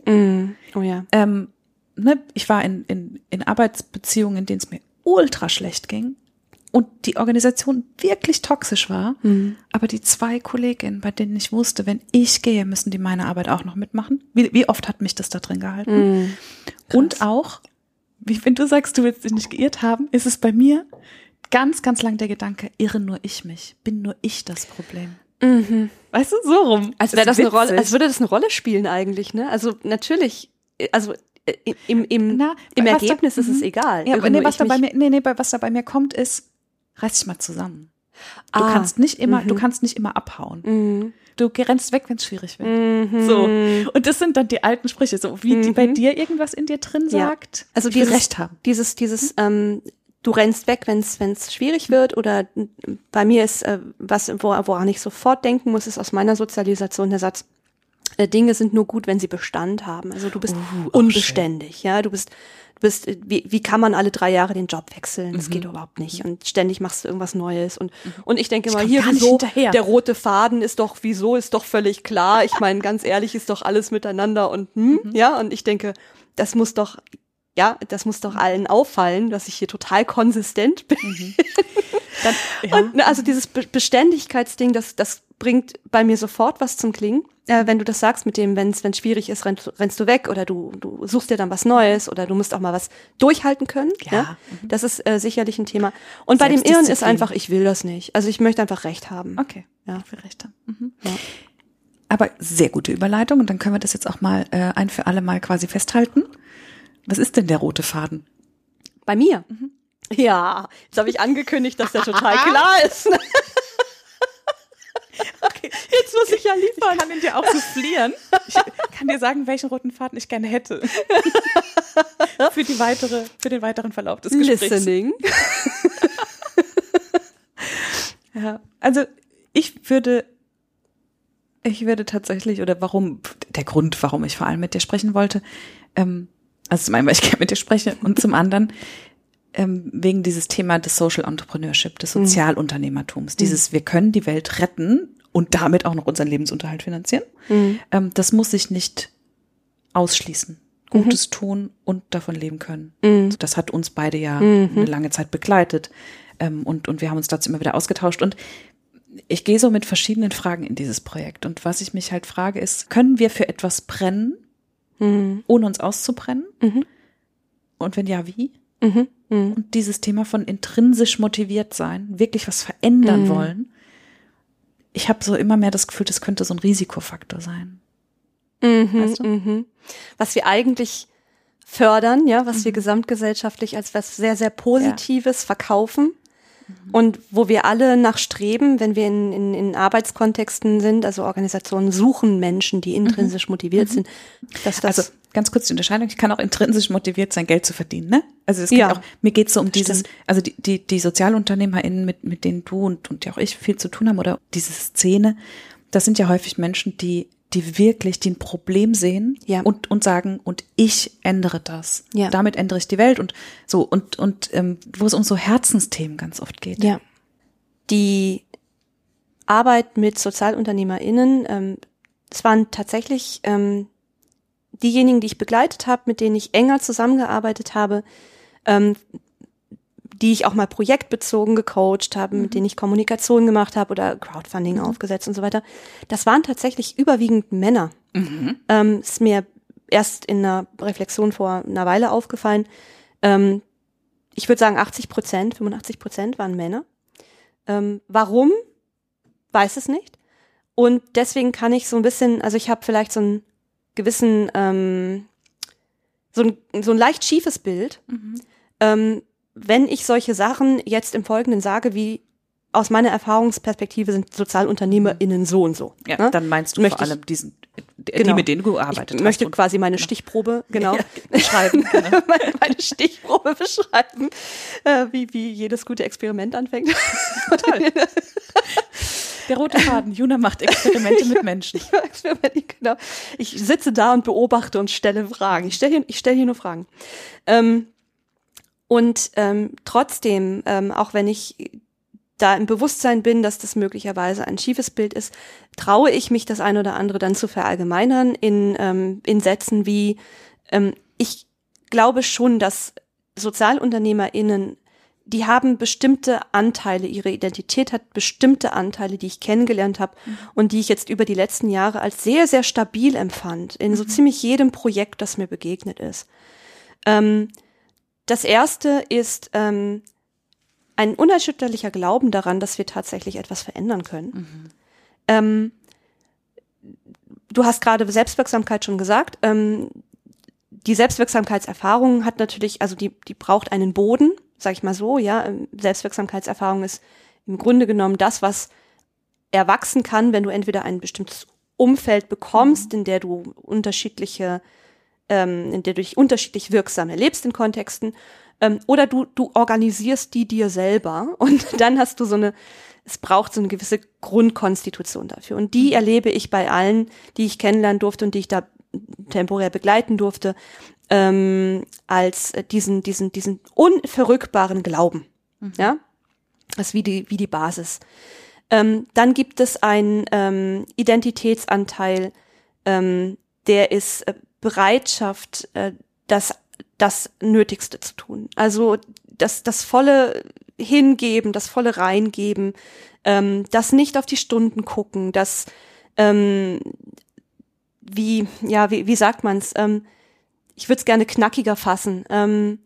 Oh ja. Ähm, ne, ich war in, in, in Arbeitsbeziehungen, in denen es mir ultra schlecht ging und die Organisation wirklich toxisch war. Aber die zwei Kolleginnen, bei denen ich wusste, wenn ich gehe, müssen die meine Arbeit auch noch mitmachen. Wie, wie oft hat mich das da drin gehalten? Und auch, wie wenn du sagst, du willst dich nicht geirrt haben, ist es bei mir ganz, ganz lang der Gedanke, irre nur ich mich, bin nur ich das Problem. Weißt du, so rum. Als wäre Ist das eine Rolle, als würde das eine Rolle spielen eigentlich, ne? Also natürlich, also äh, im, im, Na, im was da- Ergebnis ist es Mhm. egal. Ja, aber nee, was da bei mir, nee, nee, was da bei mir kommt, ist, reiß dich mal zusammen. Du Ah, kannst nicht immer, du kannst nicht immer abhauen. Mhm. Du rennst weg, wenn es schwierig wird. So. Und das sind dann die alten Sprüche, so wie die bei dir irgendwas in dir drin Mhm. Ja. sagt. Also dieses, Recht haben. dieses, dieses, ähm, du rennst weg, wenn es schwierig wird oder bei mir ist, äh, was, wo, woran ich sofort denken muss, ist aus meiner Sozialisation der Satz, äh, Dinge sind nur gut, wenn sie Bestand haben. Also du bist Uh, unbeständig, ja, du bist, du bist, äh, wie, wie kann man alle drei Jahre den Job wechseln? Mhm. Das geht überhaupt nicht. Und ständig machst du irgendwas Neues und, und ich denke mal, komm hier, wieso, der rote Faden ist doch, wieso, ist doch völlig klar. Ich meine, ganz ehrlich, ist doch alles miteinander und, hm, Mhm. ja, und ich denke, das muss doch, ja, das muss doch allen auffallen, dass ich hier total konsistent bin. Dann, ja. Und ne, also dieses Be Beständigkeitsding, das, das bringt bei mir sofort was zum Klingen. Äh, wenn du das sagst mit dem, wenn es schwierig ist, rennst, rennst, du weg oder du, du suchst dir dann was Neues oder du musst auch mal was durchhalten können. Ja. ja? Mhm. Das ist äh, sicherlich ein Thema. Und bei dem Irren ist einfach, ich will das nicht. Also ich möchte einfach Recht haben. Okay. Ja. Ich will Recht haben. Mhm. Ja. Aber sehr gute Überleitung und dann können wir das jetzt auch mal äh, ein für alle Mal quasi festhalten. Was ist denn der rote Faden? Bei mir? Mhm. Ja, jetzt habe ich angekündigt, dass der total klar ist. okay, jetzt muss ich ja liefern. Ich kann ihn dir auch soufflieren. Ich kann dir sagen, welchen roten Faden ich gerne hätte. für die weitere, für den weiteren Verlauf des Gesprächs. Listening. ja, also ich würde ich würde tatsächlich, oder warum, der Grund, warum ich vor allem mit dir sprechen wollte, ähm, also zum einen, weil ich gerne mit dir spreche und zum anderen ähm, wegen dieses Thema des Social Entrepreneurship, des mhm. Sozialunternehmertums, mhm. dieses wir können die Welt retten und damit auch noch unseren Lebensunterhalt finanzieren. Mhm. Ähm, das muss sich nicht ausschließen. Gutes mhm. tun und davon leben können. Mhm. Das hat uns beide ja mhm. eine lange Zeit begleitet. Ähm, und, und wir haben uns dazu immer wieder ausgetauscht. Und ich gehe so mit verschiedenen Fragen in dieses Projekt. Und was ich mich halt frage, ist, können wir für etwas brennen, mhm. ohne uns auszubrennen? Mhm. Und wenn ja, wie? Mhm. mhm. Und dieses Thema von intrinsisch motiviert sein, wirklich was verändern mhm. wollen. Ich habe so immer mehr das Gefühl, das könnte so ein Risikofaktor sein. Mhm, weißt du? Was wir eigentlich fördern, ja, was wir gesamtgesellschaftlich als was sehr, sehr Positives ja. verkaufen und wo wir alle nachstreben, wenn wir in, in, in Arbeitskontexten sind, also Organisationen suchen Menschen, die intrinsisch mhm. motiviert mhm. sind. Dass das also ganz kurz die Unterscheidung, ich kann auch intrinsisch motiviert sein, Geld zu verdienen, ne? Also es geht ja, auch, mir geht es so um dieses, stimmt. also die, die, die SozialunternehmerInnen, mit, mit denen du und, und ja auch ich viel zu tun haben, oder diese Szene, das sind ja häufig Menschen, die die wirklich die ein Problem sehen ja. und, und sagen, und ich ändere das. Ja. Damit ändere ich die Welt und so, und, und ähm, wo es um so Herzensthemen ganz oft geht. Ja. Die Arbeit mit SozialunternehmerInnen, ähm, es waren tatsächlich ähm, diejenigen, die ich begleitet habe, mit denen ich enger zusammengearbeitet habe, ähm, die ich auch mal projektbezogen gecoacht habe, mhm. mit denen ich Kommunikation gemacht habe oder Crowdfunding mhm. aufgesetzt und so weiter. Das waren tatsächlich überwiegend Männer. Mhm. Ähm, ist mir erst in einer Reflexion vor einer Weile aufgefallen. Ähm, ich würde sagen 80 Prozent, 85 Prozent waren Männer. Ähm, warum? Weiß es nicht. Und deswegen kann ich so ein bisschen, also ich habe vielleicht so einen gewissen, ähm, so ein, so ein leicht schiefes Bild. Mhm. Ähm, wenn ich solche Sachen jetzt im Folgenden sage, wie aus meiner Erfahrungsperspektive sind SozialunternehmerInnen so und so. Ja, ne? dann meinst du möchte vor allem diesen, die, genau. mit denen du gearbeitet ich möchte quasi meine genau. Stichprobe, genau, ja, beschreiben. Genau. meine, meine, Stichprobe beschreiben, äh, wie, wie jedes gute Experiment anfängt. Toll. Der rote Faden. Juna macht Experimente mit Menschen. Ich, genau. ich sitze da und beobachte und stelle Fragen. Ich stelle hier, ich stelle hier nur Fragen. Ähm, und ähm, trotzdem, ähm, auch wenn ich da im Bewusstsein bin, dass das möglicherweise ein schiefes Bild ist, traue ich mich das ein oder andere dann zu verallgemeinern in, ähm, in Sätzen wie, ähm, ich glaube schon, dass SozialunternehmerInnen, die haben bestimmte Anteile, ihre Identität hat bestimmte Anteile, die ich kennengelernt habe mhm. und die ich jetzt über die letzten Jahre als sehr, sehr stabil empfand, in so mhm. ziemlich jedem Projekt, das mir begegnet ist. Ähm, das erste ist ähm, ein unerschütterlicher Glauben daran, dass wir tatsächlich etwas verändern können. Mhm. Ähm, du hast gerade Selbstwirksamkeit schon gesagt. Ähm, die Selbstwirksamkeitserfahrung hat natürlich, also die, die braucht einen Boden, sag ich mal so, ja. Ähm, Selbstwirksamkeitserfahrung ist im Grunde genommen das, was erwachsen kann, wenn du entweder ein bestimmtes Umfeld bekommst, mhm. in der du unterschiedliche ähm, in der du dich unterschiedlich wirksam erlebst in Kontexten, ähm, oder du, du organisierst die dir selber und dann hast du so eine, es braucht so eine gewisse Grundkonstitution dafür. Und die erlebe ich bei allen, die ich kennenlernen durfte und die ich da temporär begleiten durfte, ähm, als diesen, diesen, diesen unverrückbaren Glauben. Mhm. Ja, das ist wie die, wie die Basis. Ähm, dann gibt es einen ähm, Identitätsanteil, ähm, der ist äh, Bereitschaft, äh, das, das Nötigste zu tun. Also das, das volle hingeben, das volle reingeben, ähm, das nicht auf die Stunden gucken, das ähm, wie ja wie, wie sagt man's? Ähm, ich würde es gerne knackiger fassen. Ähm,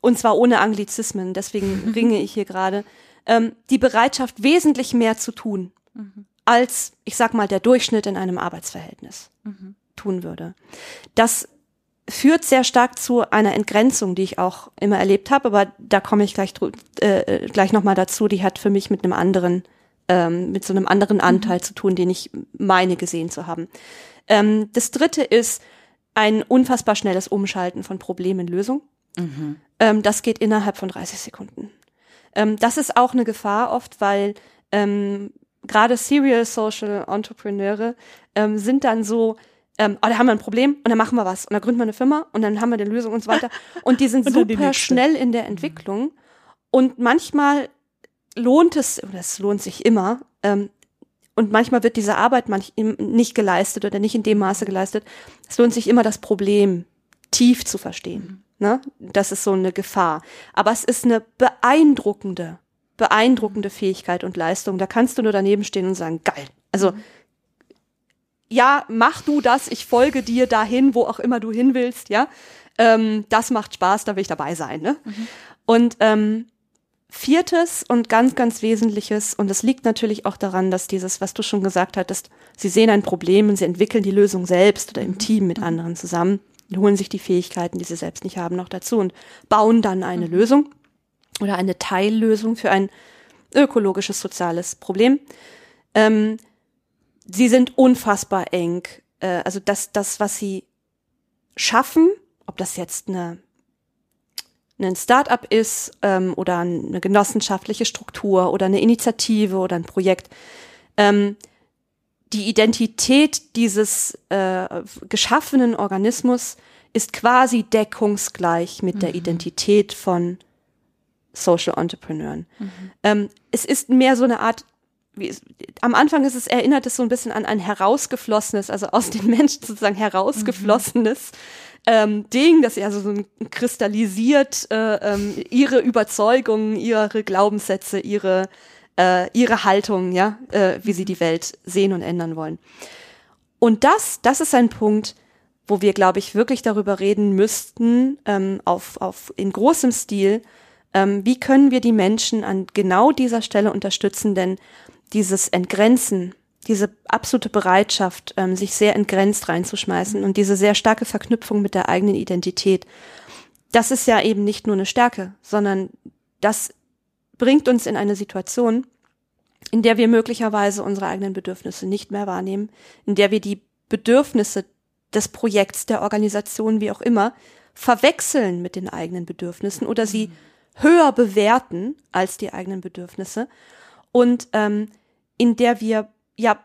und zwar ohne Anglizismen, deswegen ringe ich hier gerade. Ähm, die Bereitschaft, wesentlich mehr zu tun, mhm. als, ich sag mal, der Durchschnitt in einem Arbeitsverhältnis mhm. Tun würde. Das führt sehr stark zu einer Entgrenzung, die ich auch immer erlebt habe, aber da komme ich gleich, äh, gleich nochmal dazu, die hat für mich mit einem anderen, ähm, mit so einem anderen mhm. Anteil mhm. zu tun, den ich meine gesehen zu haben. Ähm, das dritte ist ein unfassbar schnelles Umschalten von Problem in Lösung. Mhm. Ähm, das geht innerhalb von 30 Sekunden. Ähm, das ist auch eine Gefahr oft, weil ähm, gerade Serial Social Entrepreneure ähm, sind dann so, ähm, oh, da haben wir ein Problem und dann machen wir was und dann gründen wir eine Firma und dann haben wir die Lösung und so weiter. Und die sind super schnell in der Entwicklung und manchmal lohnt es, oder es lohnt sich immer, ähm, und manchmal wird diese Arbeit manch, nicht geleistet oder nicht in dem Maße geleistet. Es lohnt sich immer, das Problem tief zu verstehen. Mhm. Ne? Das ist so eine Gefahr. Aber es ist eine beeindruckende, beeindruckende Fähigkeit und Leistung. Da kannst du nur daneben stehen und sagen, geil. Also, ja, mach du das, ich folge dir dahin, wo auch immer du hin willst, ja. Ähm, das macht Spaß, da will ich dabei sein. Ne? Mhm. Und ähm, viertes und ganz, ganz wesentliches, und das liegt natürlich auch daran, dass dieses, was du schon gesagt hattest, sie sehen ein Problem und sie entwickeln die Lösung selbst oder im mhm. Team mit mhm. anderen zusammen holen sich die Fähigkeiten, die sie selbst nicht haben, noch dazu und bauen dann eine mhm. Lösung oder eine Teillösung für ein ökologisches, soziales Problem. Ähm, sie sind unfassbar eng. Äh, also das, das, was sie schaffen, ob das jetzt eine ein Start-up ist ähm, oder eine genossenschaftliche Struktur oder eine Initiative oder ein Projekt, ähm, die Identität dieses äh, geschaffenen Organismus ist quasi deckungsgleich mit mhm. der Identität von Social Entrepreneuren. Mhm. Ähm, es ist mehr so eine Art, wie am Anfang ist es, erinnert es so ein bisschen an ein herausgeflossenes, also aus den Menschen sozusagen herausgeflossenes mhm. ähm, Ding, das ja so, so kristallisiert äh, ähm, ihre Überzeugungen, ihre Glaubenssätze, ihre äh, ihre Haltung, ja, äh, wie sie die Welt sehen und ändern wollen. Und das, das ist ein Punkt, wo wir, glaube ich, wirklich darüber reden müssten, ähm, auf, auf, in großem Stil, ähm, wie können wir die Menschen an genau dieser Stelle unterstützen, denn dieses Entgrenzen, diese absolute Bereitschaft, ähm, sich sehr entgrenzt reinzuschmeißen und diese sehr starke Verknüpfung mit der eigenen Identität, das ist ja eben nicht nur eine Stärke, sondern das bringt uns in eine Situation, in der wir möglicherweise unsere eigenen Bedürfnisse nicht mehr wahrnehmen, in der wir die Bedürfnisse des Projekts, der Organisation, wie auch immer, verwechseln mit den eigenen Bedürfnissen oder sie mhm. höher bewerten als die eigenen Bedürfnisse und ähm, in der wir ja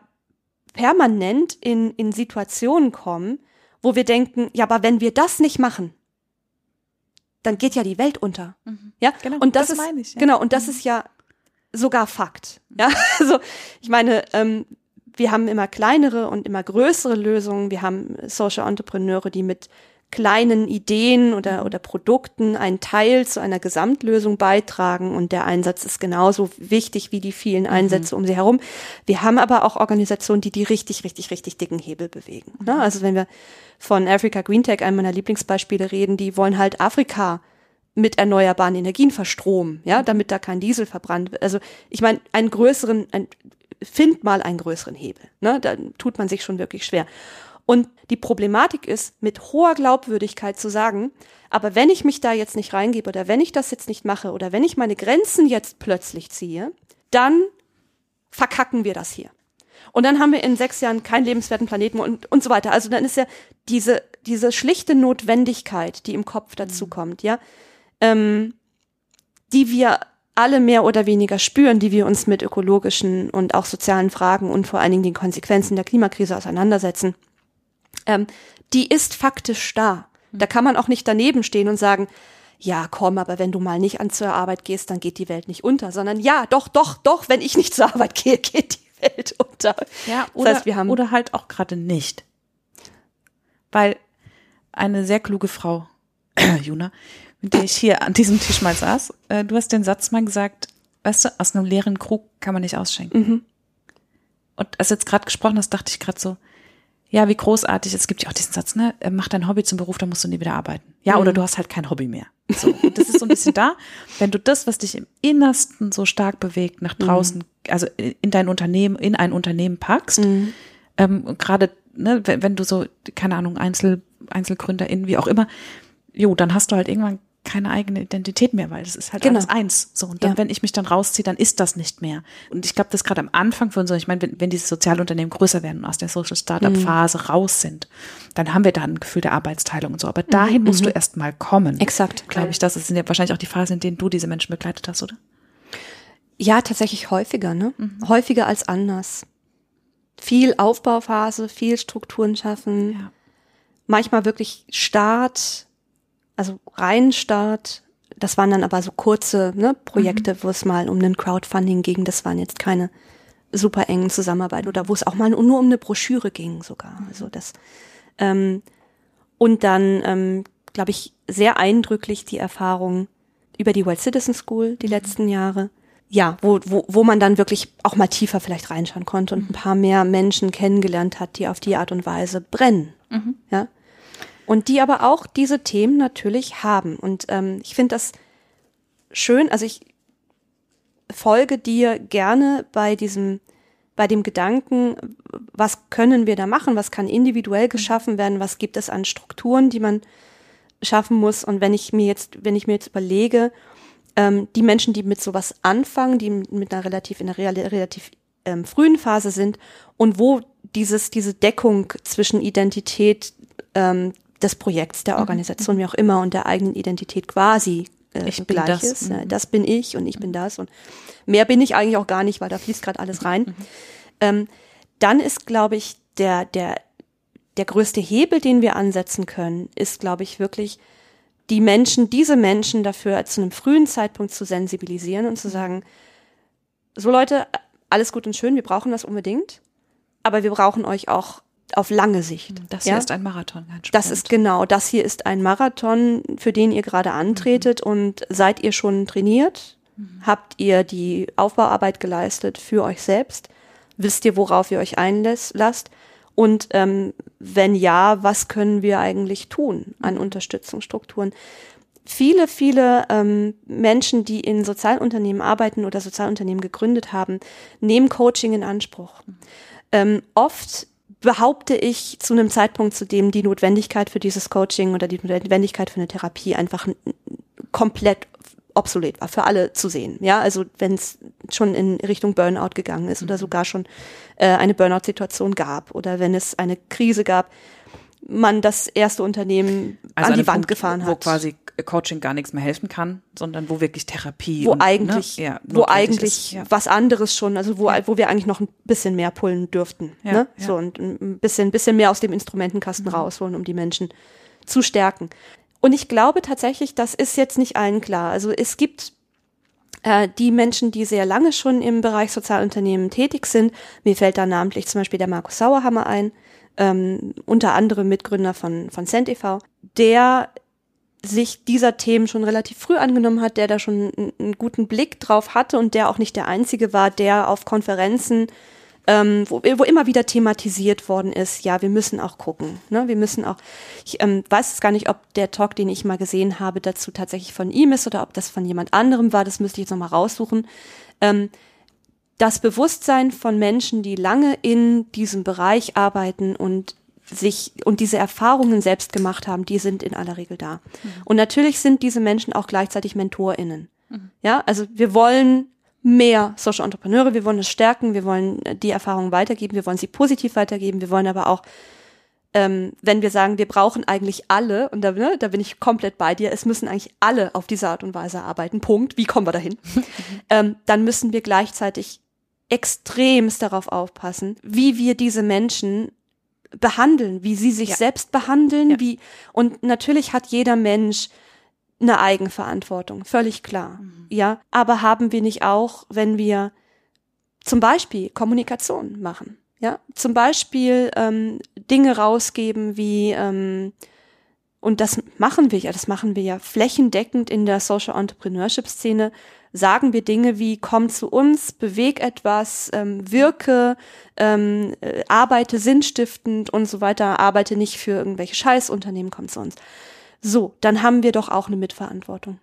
permanent in, in Situationen kommen, wo wir denken, ja, aber wenn wir das nicht machen, dann geht ja die Welt unter. Mhm. Ja, genau, und das, das ist ich, ja. genau und das mhm. ist ja sogar Fakt. Ja, also ich meine, ähm, wir haben immer kleinere und immer größere Lösungen. Wir haben Social Entrepreneure, die mit kleinen Ideen oder, oder Produkten einen Teil zu einer Gesamtlösung beitragen und der Einsatz ist genauso wichtig wie die vielen mhm. Einsätze mhm. um sie herum. Wir haben aber auch Organisationen, die die richtig, richtig, richtig dicken Hebel bewegen. Ne? Mhm. Also wenn wir von Africa Green Tech, einem meiner Lieblingsbeispiele, reden, die wollen halt Afrika mit erneuerbaren Energien verstromen, ja, damit da kein Diesel verbrannt wird. Also ich meine, einen größeren, ein, find mal einen größeren Hebel. Ne? Da tut man sich schon wirklich schwer. Und die Problematik ist, mit hoher Glaubwürdigkeit zu sagen, aber wenn ich mich da jetzt nicht reingebe oder wenn ich das jetzt nicht mache oder wenn ich meine Grenzen jetzt plötzlich ziehe, dann verkacken wir das hier. Und dann haben wir in sechs Jahren keinen lebenswerten Planeten und, und so weiter. Also dann ist ja diese, diese schlichte Notwendigkeit, die im Kopf dazu mhm. kommt, ja, ähm, die wir alle mehr oder weniger spüren, die wir uns mit ökologischen und auch sozialen Fragen und vor allen Dingen den Konsequenzen der Klimakrise auseinandersetzen ähm, die ist faktisch da. Da kann man auch nicht daneben stehen und sagen, ja, komm, aber wenn du mal nicht an zur Arbeit gehst, dann geht die Welt nicht unter, sondern ja, doch, doch, doch, wenn ich nicht zur Arbeit gehe, geht die Welt unter. Ja, oder, das heißt, wir haben oder halt auch gerade nicht. Weil eine sehr kluge Frau, Juna, mit der ich hier an diesem Tisch mal saß. Äh, du hast den Satz mal gesagt, weißt du, aus einem leeren Krug kann man nicht ausschenken. Mhm. Und als du jetzt gerade gesprochen hast, dachte ich gerade so, ja, wie großartig. Es gibt ja auch diesen Satz, ne, äh, mach dein Hobby zum Beruf, dann musst du nie wieder arbeiten. Ja, mhm. oder du hast halt kein Hobby mehr. So, und das ist so ein bisschen da. Wenn du das, was dich im Innersten so stark bewegt, nach draußen, mhm. also in dein Unternehmen, in ein Unternehmen packst, mhm. ähm, gerade, ne, wenn, wenn, du so, keine Ahnung, Einzel, Einzelgründerin, wie auch immer, jo, dann hast du halt irgendwann keine eigene Identität mehr, weil das ist halt genau. alles eins. So und dann, ja. wenn ich mich dann rausziehe, dann ist das nicht mehr. Und ich glaube, das gerade am Anfang von so, ich meine, wenn, wenn diese Sozialunternehmen größer werden und aus der Social Startup Phase mhm. raus sind, dann haben wir da ein Gefühl der Arbeitsteilung und so. Aber dahin mhm. musst du erst mal kommen. Exakt. Glaube ich, das sind ja wahrscheinlich auch die Phasen, in denen du diese Menschen begleitet hast, oder? Ja, tatsächlich häufiger, ne? Mhm. Häufiger als anders. Viel Aufbauphase, viel Strukturen schaffen. Ja. Manchmal wirklich Start, also Reinstart, das waren dann aber so kurze ne, Projekte, mhm. wo es mal um einen Crowdfunding ging. Das waren jetzt keine super engen Zusammenarbeit oder wo es auch mal nur um eine Broschüre ging sogar. Also das ähm, und dann ähm, glaube ich sehr eindrücklich die Erfahrung über die World Citizen School die mhm. letzten Jahre. Ja, wo, wo, wo man dann wirklich auch mal tiefer vielleicht reinschauen konnte und ein paar mehr Menschen kennengelernt hat, die auf die Art und Weise brennen. Mhm. Ja, und die aber auch diese Themen natürlich haben. Und ähm, ich finde das schön, also ich folge dir gerne bei diesem, bei dem Gedanken, was können wir da machen, was kann individuell geschaffen werden, was gibt es an Strukturen, die man schaffen muss. Und wenn ich mir jetzt, wenn ich mir jetzt überlege, ähm, die Menschen, die mit sowas anfangen, die mit einer relativ in einer relativ ähm, frühen Phase sind und wo dieses diese Deckung zwischen Identität, ähm, des Projekts, der mhm. Organisation, mhm. wie auch immer, und der eigenen Identität quasi äh, ich gleich das. ist. Mhm. Das bin ich und ich bin das. Und mehr bin ich eigentlich auch gar nicht, weil da fließt gerade alles rein. Mhm. Ähm, dann ist, glaube ich, der, der, der größte Hebel, den wir ansetzen können, ist, glaube ich, wirklich die Menschen, diese Menschen dafür zu einem frühen Zeitpunkt zu sensibilisieren und zu sagen, so Leute, alles gut und schön, wir brauchen das unbedingt, aber wir brauchen euch auch auf lange Sicht. Das hier ja? ist ein Marathon. Ein das ist genau, das hier ist ein Marathon, für den ihr gerade antretet mhm. und seid ihr schon trainiert? Mhm. Habt ihr die Aufbauarbeit geleistet für euch selbst? Wisst ihr, worauf ihr euch einlasst? Und ähm, wenn ja, was können wir eigentlich tun an mhm. Unterstützungsstrukturen? Viele, viele ähm, Menschen, die in Sozialunternehmen arbeiten oder Sozialunternehmen gegründet haben, nehmen Coaching in Anspruch. Mhm. Ähm, oft behaupte ich zu einem Zeitpunkt, zu dem die Notwendigkeit für dieses Coaching oder die Notwendigkeit für eine Therapie einfach komplett obsolet war, für alle zu sehen. Ja, also wenn es schon in Richtung Burnout gegangen ist oder mhm. sogar schon äh, eine Burnout-Situation gab oder wenn es eine Krise gab, man das erste Unternehmen also an die Wand Punkt, gefahren hat. Wo quasi Coaching gar nichts mehr helfen kann, sondern wo wirklich Therapie wo und, eigentlich, ne, ja, wo eigentlich ja. was anderes schon, also wo, wo wir eigentlich noch ein bisschen mehr pullen dürften, ja, ne? so und ein bisschen, bisschen mehr aus dem Instrumentenkasten mhm. rausholen, um die Menschen zu stärken. Und ich glaube tatsächlich, das ist jetzt nicht allen klar. Also es gibt äh, die Menschen, die sehr lange schon im Bereich Sozialunternehmen tätig sind. Mir fällt da namentlich zum Beispiel der Markus Sauerhammer ein, ähm, unter anderem Mitgründer von, von CentEV, der sich dieser Themen schon relativ früh angenommen hat, der da schon einen, guten Blick drauf hatte und der auch nicht der Einzige war, der auf Konferenzen, ähm, wo, wo immer wieder thematisiert worden ist, ja, wir müssen auch gucken. Ne? Wir müssen auch, ich ähm, weiß es gar nicht, ob der Talk, den ich mal gesehen habe, dazu tatsächlich von ihm ist oder ob das von jemand anderem war, das müsste ich jetzt nochmal raussuchen. Ähm, das Bewusstsein von Menschen, die lange in diesem Bereich arbeiten und sich und diese Erfahrungen selbst gemacht haben, die sind in aller Regel da. Mhm. Und natürlich sind diese Menschen auch gleichzeitig MentorInnen. Mhm. Ja, also wir wollen mehr Social Entrepreneure, wir wollen es stärken, wir wollen die Erfahrungen weitergeben, wir wollen sie positiv weitergeben, wir wollen aber auch, ähm, wenn wir sagen, wir brauchen eigentlich alle, und da, ne, da bin ich komplett bei dir, es müssen eigentlich alle auf diese Art und Weise arbeiten, Punkt, wie kommen wir dahin? ähm, dann müssen wir gleichzeitig extremst darauf aufpassen, wie wir diese Menschen behandeln, wie sie sich ja. selbst behandeln, ja. wie und natürlich hat jeder Mensch eine Eigenverantwortung, völlig klar. Mhm. Ja, aber haben wir nicht auch, wenn wir zum Beispiel Kommunikation machen, ja, zum Beispiel ähm, Dinge rausgeben wie ähm, und das machen wir ja, das machen wir ja flächendeckend in der Social Entrepreneurship Szene, sagen wir Dinge wie komm zu uns, beweg etwas, ähm, wirke, ähm, äh, arbeite sinnstiftend und so weiter, arbeite nicht für irgendwelche Scheißunternehmen, komm zu uns. So, dann haben wir doch auch eine Mitverantwortung.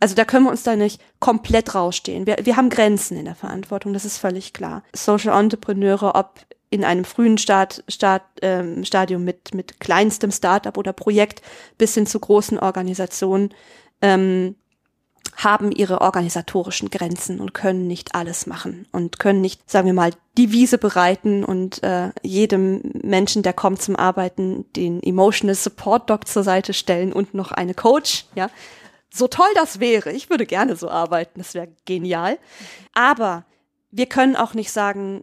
Also da können wir uns da nicht komplett rausstehen. Wir, wir haben Grenzen in der Verantwortung, das ist völlig klar. Social Entrepreneure, ob in einem frühen Start, Start, ähm, Stadium mit, mit kleinstem Startup oder Projekt bis hin zu großen Organisationen, ähm, haben ihre organisatorischen Grenzen und können nicht alles machen und können nicht, sagen wir mal, die Wiese bereiten und äh, jedem Menschen, der kommt zum Arbeiten, den Emotional Support Doc zur Seite stellen und noch eine Coach, ja. So toll das wäre, ich würde gerne so arbeiten, das wäre genial. Aber wir können auch nicht sagen,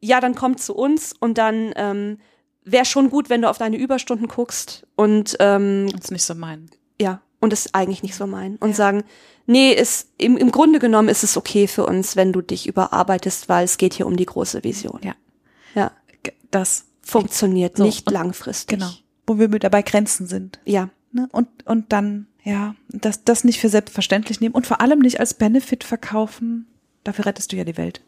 ja, dann komm zu uns und dann ähm, wäre schon gut, wenn du auf deine Überstunden guckst und ähm, das nicht so meinen. Ja, und es eigentlich nicht so meinen und ja. sagen, nee, ist im, im Grunde genommen ist es okay für uns, wenn du dich überarbeitest, weil es geht hier um die große Vision. Ja. Ja. Das funktioniert so, nicht langfristig. Genau. Wo wir mit dabei Grenzen sind. Ja. Ne? Und, und dann, ja, das, das nicht für selbstverständlich nehmen und vor allem nicht als Benefit verkaufen. Dafür rettest du ja die Welt.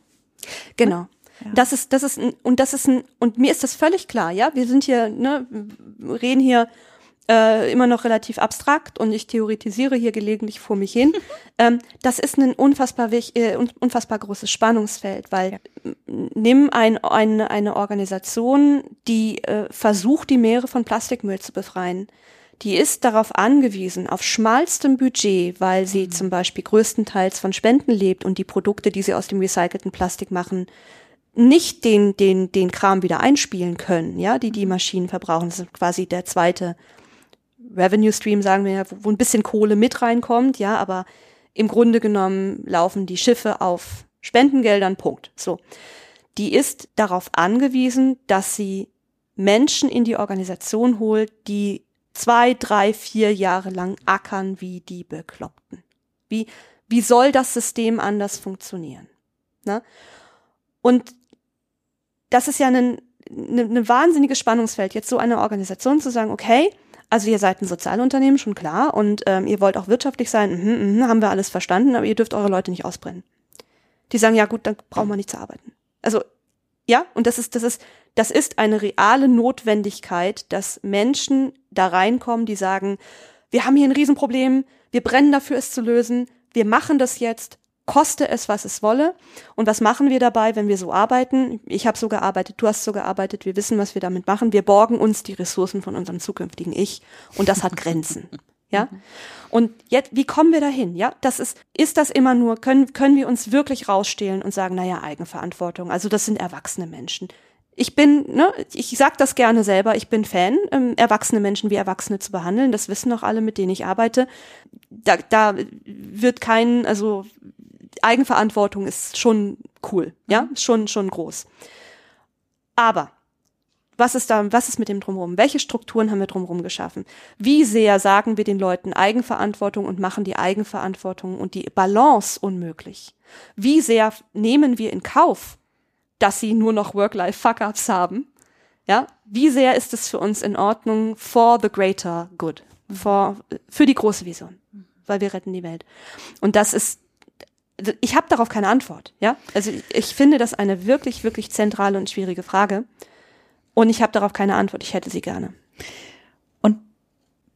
Genau. Ja. Das ist, das ist, ein, und das ist ein, und mir ist das völlig klar, ja. Wir sind hier, ne, reden hier äh, immer noch relativ abstrakt und ich theoretisiere hier gelegentlich vor mich hin. ähm, das ist ein unfassbar, äh, unfassbar großes Spannungsfeld, weil ja. nimm ein, ein, eine Organisation, die äh, versucht, die Meere von Plastikmüll zu befreien. Die ist darauf angewiesen, auf schmalstem Budget, weil sie mhm. zum Beispiel größtenteils von Spenden lebt und die Produkte, die sie aus dem recycelten Plastik machen, nicht den, den, den Kram wieder einspielen können, ja, die die mhm. Maschinen verbrauchen. Das ist quasi der zweite Revenue Stream, sagen wir ja, wo, ein bisschen Kohle mit reinkommt, ja, aber im Grunde genommen laufen die Schiffe auf Spendengeldern, Punkt. So. Die ist darauf angewiesen, dass sie Menschen in die Organisation holt, die zwei, drei, vier Jahre lang ackern wie die Bekloppten. Wie, wie soll das System anders funktionieren? Ne? Und das ist ja ein, ein, ein wahnsinniges Spannungsfeld, jetzt so eine Organisation zu sagen, okay, also ihr seid ein Sozialunternehmen, schon klar, und ähm, ihr wollt auch wirtschaftlich sein, mhm, mhm, haben wir alles verstanden, aber ihr dürft eure Leute nicht ausbrennen. Die sagen, ja gut, dann brauchen wir nicht zu arbeiten. Also ja, und das ist, das ist, das ist eine reale Notwendigkeit, dass Menschen da reinkommen, die sagen, wir haben hier ein Riesenproblem, wir brennen dafür, es zu lösen, wir machen das jetzt, koste es, was es wolle. Und was machen wir dabei, wenn wir so arbeiten? Ich habe so gearbeitet, du hast so gearbeitet, wir wissen, was wir damit machen. Wir borgen uns die Ressourcen von unserem zukünftigen Ich und das hat Grenzen. Ja? Und jetzt, wie kommen wir dahin? Ja, das ist, ist das immer nur, können, können wir uns wirklich rausstehlen und sagen, naja, Eigenverantwortung. Also das sind erwachsene Menschen. Ich bin, ne, ich sag das gerne selber, ich bin Fan, ähm, erwachsene Menschen wie Erwachsene zu behandeln. Das wissen auch alle, mit denen ich arbeite. Da, da wird kein, also Eigenverantwortung ist schon cool, ja, mhm. schon, schon groß. Aber was ist da, was ist mit dem drumherum? Welche Strukturen haben wir drumherum geschaffen? Wie sehr sagen wir den Leuten Eigenverantwortung und machen die Eigenverantwortung und die Balance unmöglich? Wie sehr nehmen wir in Kauf, dass sie nur noch Work-Life-Fuck-Ups haben? Ja, wie sehr ist es für uns in Ordnung for the greater good, for, für die große Vision, weil wir retten die Welt. Und das ist ich habe darauf keine Antwort, ja. Also ich finde das eine wirklich, wirklich zentrale und schwierige Frage. Und ich habe darauf keine Antwort. Ich hätte sie gerne. Und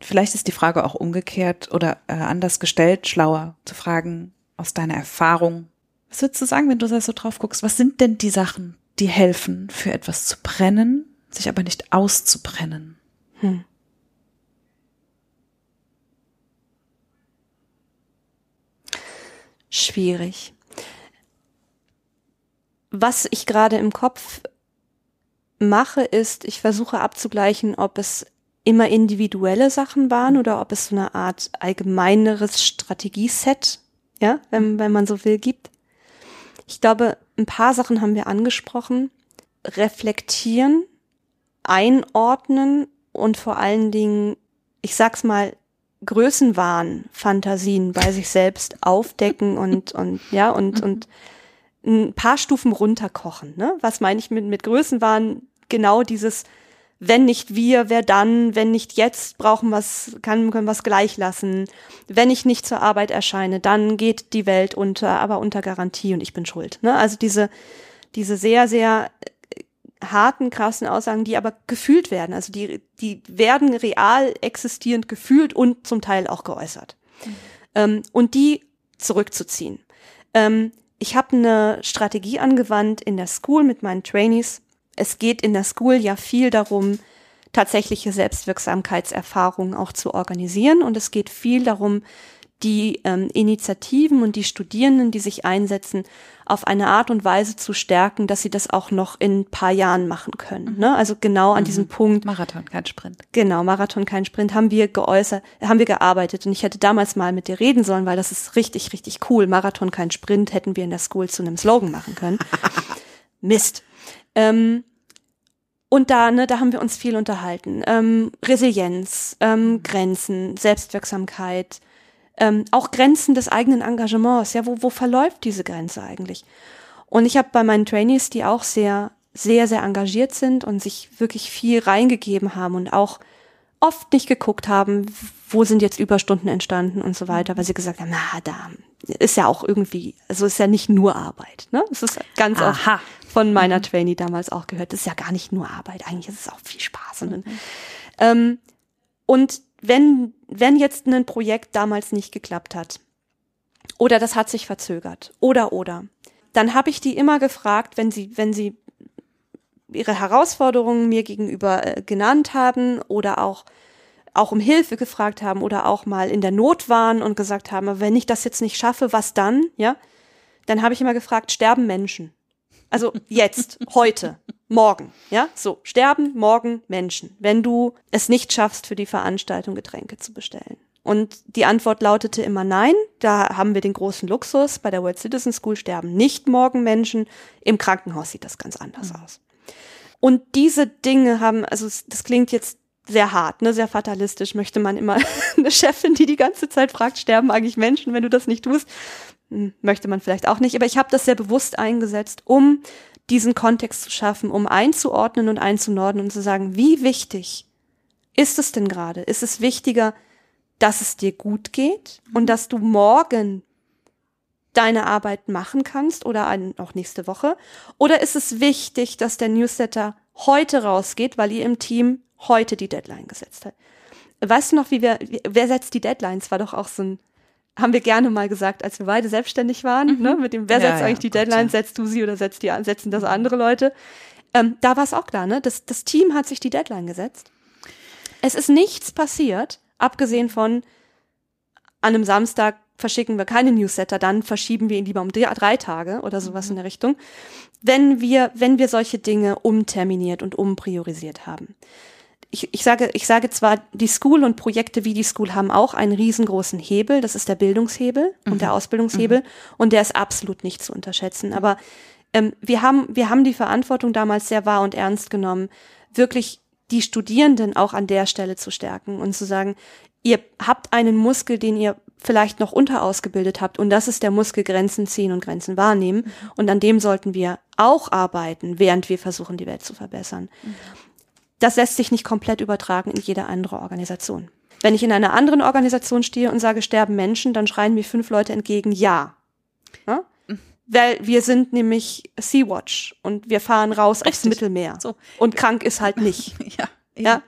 vielleicht ist die Frage auch umgekehrt oder äh, anders gestellt, schlauer zu fragen aus deiner Erfahrung. Was würdest du sagen, wenn du da so drauf guckst? Was sind denn die Sachen, die helfen, für etwas zu brennen, sich aber nicht auszubrennen? Hm. Schwierig. Was ich gerade im Kopf mache, ist, ich versuche abzugleichen, ob es immer individuelle Sachen waren oder ob es so eine Art allgemeineres Strategieset, ja, wenn, wenn man so will, gibt. Ich glaube, ein paar Sachen haben wir angesprochen. Reflektieren, einordnen und vor allen Dingen, ich sag's mal, Größenwahn, Fantasien bei sich selbst aufdecken und, und, ja, und, mhm. und ein paar Stufen runterkochen, ne? Was meine ich mit, mit Größenwahn? Genau dieses, wenn nicht wir, wer dann? Wenn nicht jetzt, brauchen wir's, kann, können wir es gleich lassen. Wenn ich nicht zur Arbeit erscheine, dann geht die Welt unter, aber unter Garantie und ich bin schuld. Ne? Also diese, diese sehr, sehr harten, krassen Aussagen, die aber gefühlt werden. Also die, die werden real existierend gefühlt und zum Teil auch geäußert. Mhm. Ähm, und die zurückzuziehen. Ähm, ich habe eine Strategie angewandt in der School mit meinen Trainees, es geht in der School ja viel darum, tatsächliche Selbstwirksamkeitserfahrungen auch zu organisieren. Und es geht viel darum, die ähm, Initiativen und die Studierenden, die sich einsetzen, auf eine Art und Weise zu stärken, dass sie das auch noch in ein paar Jahren machen können. Mhm. Ne? Also genau an mhm. diesem Punkt. Marathon, kein Sprint. Genau, Marathon, kein Sprint haben wir geäußert, haben wir gearbeitet. Und ich hätte damals mal mit dir reden sollen, weil das ist richtig, richtig cool. Marathon, kein Sprint hätten wir in der School zu einem Slogan machen können. Mist. Ähm, und da, ne, da haben wir uns viel unterhalten. Ähm, Resilienz, ähm, Grenzen, Selbstwirksamkeit, ähm, auch Grenzen des eigenen Engagements. Ja, wo, wo verläuft diese Grenze eigentlich? Und ich habe bei meinen Trainees, die auch sehr, sehr, sehr engagiert sind und sich wirklich viel reingegeben haben und auch oft nicht geguckt haben, wo sind jetzt Überstunden entstanden und so weiter, weil sie gesagt haben, na, da ist ja auch irgendwie, also ist ja nicht nur Arbeit, ne? Es ist ganz Aha. oft von meiner mhm. Trainee damals auch gehört. Das ist ja gar nicht nur Arbeit, eigentlich ist es auch viel Spaß. Und, mhm. ähm, und wenn, wenn jetzt ein Projekt damals nicht geklappt hat oder das hat sich verzögert oder oder, dann habe ich die immer gefragt, wenn sie, wenn sie ihre Herausforderungen mir gegenüber äh, genannt haben oder auch auch um Hilfe gefragt haben oder auch mal in der Not waren und gesagt haben, wenn ich das jetzt nicht schaffe, was dann? Ja, dann habe ich immer gefragt, sterben Menschen? Also jetzt, heute, morgen, ja? So, sterben morgen Menschen, wenn du es nicht schaffst, für die Veranstaltung Getränke zu bestellen. Und die Antwort lautete immer nein. Da haben wir den großen Luxus. Bei der World Citizen School sterben nicht morgen Menschen. Im Krankenhaus sieht das ganz anders mhm. aus. Und diese Dinge haben, also das klingt jetzt sehr hart, ne, sehr fatalistisch, möchte man immer eine Chefin, die die ganze Zeit fragt, sterben eigentlich Menschen, wenn du das nicht tust. Hm, möchte man vielleicht auch nicht, aber ich habe das sehr bewusst eingesetzt, um diesen Kontext zu schaffen, um einzuordnen und einzunorden und zu sagen, wie wichtig ist es denn gerade? Ist es wichtiger, dass es dir gut geht und mhm. dass du morgen deine Arbeit machen kannst oder auch nächste Woche? Oder ist es wichtig, dass der Newsletter heute rausgeht, weil ihr im Team heute die Deadline gesetzt habt? Weißt du noch, wie wir, wer setzt die Deadlines? War doch auch so ein haben wir gerne mal gesagt, als wir beide selbstständig waren, mhm. ne, mit dem, wer ja, setzt ja, eigentlich die Deadline, ja. setzt du sie oder setzt die, setzen das andere Leute. Ähm, da war es auch klar, ne? Das, das Team hat sich die Deadline gesetzt. Es ist nichts passiert, abgesehen von an einem Samstag verschicken wir keine Newsletter, dann verschieben wir ihn lieber um drei Tage oder sowas mhm. in der Richtung, wenn wir, wenn wir solche Dinge umterminiert und umpriorisiert haben ich, ich, sage, ich sage zwar, die School und Projekte wie die School haben auch einen riesengroßen Hebel, das ist der Bildungshebel mhm. und der. Ausbildungshebel mhm. und der ist absolut nicht zu unterschätzen. Aber ähm, wir, haben, wir haben die Verantwortung damals sehr wahr und ernst genommen, wirklich die Studierenden auch an der Stelle zu stärken und zu sagen, ihr habt einen Muskel, den ihr vielleicht noch unterausgebildet habt und das ist der Muskel Grenzen ziehen und Grenzen wahrnehmen mhm. und an dem sollten wir auch arbeiten, während wir versuchen, die Welt zu verbessern. Mhm das lässt sich nicht komplett übertragen in jede andere Organisation. Wenn ich in einer anderen Organisation stehe und sage, sterben Menschen, dann schreien mir fünf Leute entgegen, ja. ja? Weil wir sind nämlich Sea-Watch und wir fahren raus Richtig. aufs Mittelmeer. So. Und krank ist halt nicht. ja, ja.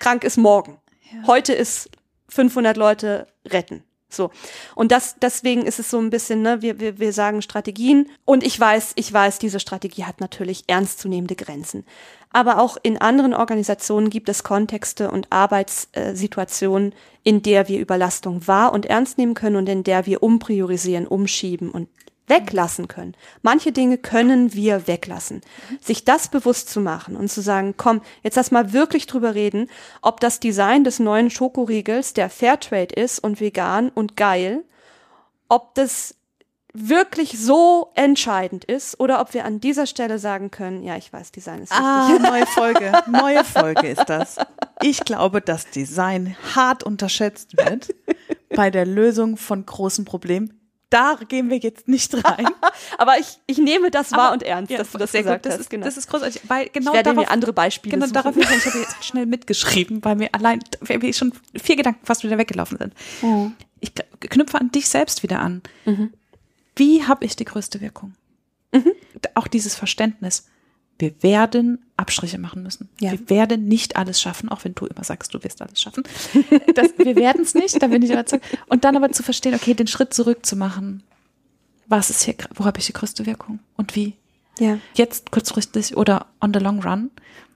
Krank ist morgen. Ja. Heute ist 500 Leute retten. So. Und das, deswegen ist es so ein bisschen, ne, wir, wir, wir sagen Strategien. Und ich weiß, ich weiß, diese Strategie hat natürlich ernstzunehmende Grenzen. Aber auch in anderen Organisationen gibt es Kontexte und Arbeitssituationen, in der wir Überlastung wahr und ernst nehmen können und in der wir umpriorisieren, umschieben und weglassen können. Manche Dinge können wir weglassen. Sich das bewusst zu machen und zu sagen, komm, jetzt lass mal wirklich drüber reden, ob das Design des neuen Schokoriegels, der Fairtrade ist und vegan und geil, ob das wirklich so entscheidend ist oder ob wir an dieser Stelle sagen können, ja, ich weiß, Design ist ah, wichtig. Ah, neue Folge, neue Folge ist das. Ich glaube, dass Design hart unterschätzt wird bei der Lösung von großen Problemen da gehen wir jetzt nicht rein. Aber ich, ich nehme das wahr Aber- und ernst, Ja, dass du das sehr gesagt gut. Das hast. ist, genau. das ist großartig, weil genau ich werde darauf, mir andere Beispiele genau suchen. darauf, ich habe jetzt schnell mitgeschrieben, weil mir allein, mir schon vier Gedanken fast wieder weggelaufen sind. Mhm. Ich knüpfe an dich selbst wieder an. Wie habe ich die größte Wirkung? Mhm. Auch dieses Verständnis. Wir werden Abstriche machen müssen. Ja. Wir werden nicht alles schaffen, auch wenn du immer sagst, du wirst alles schaffen. Das, wir werden es nicht, da bin ich überzeugt. Und dann aber zu verstehen, okay, den Schritt zurück zu machen. Was ist hier, wo habe ich die größte Wirkung? Und wie? ja. jetzt kurzfristig oder on the long run.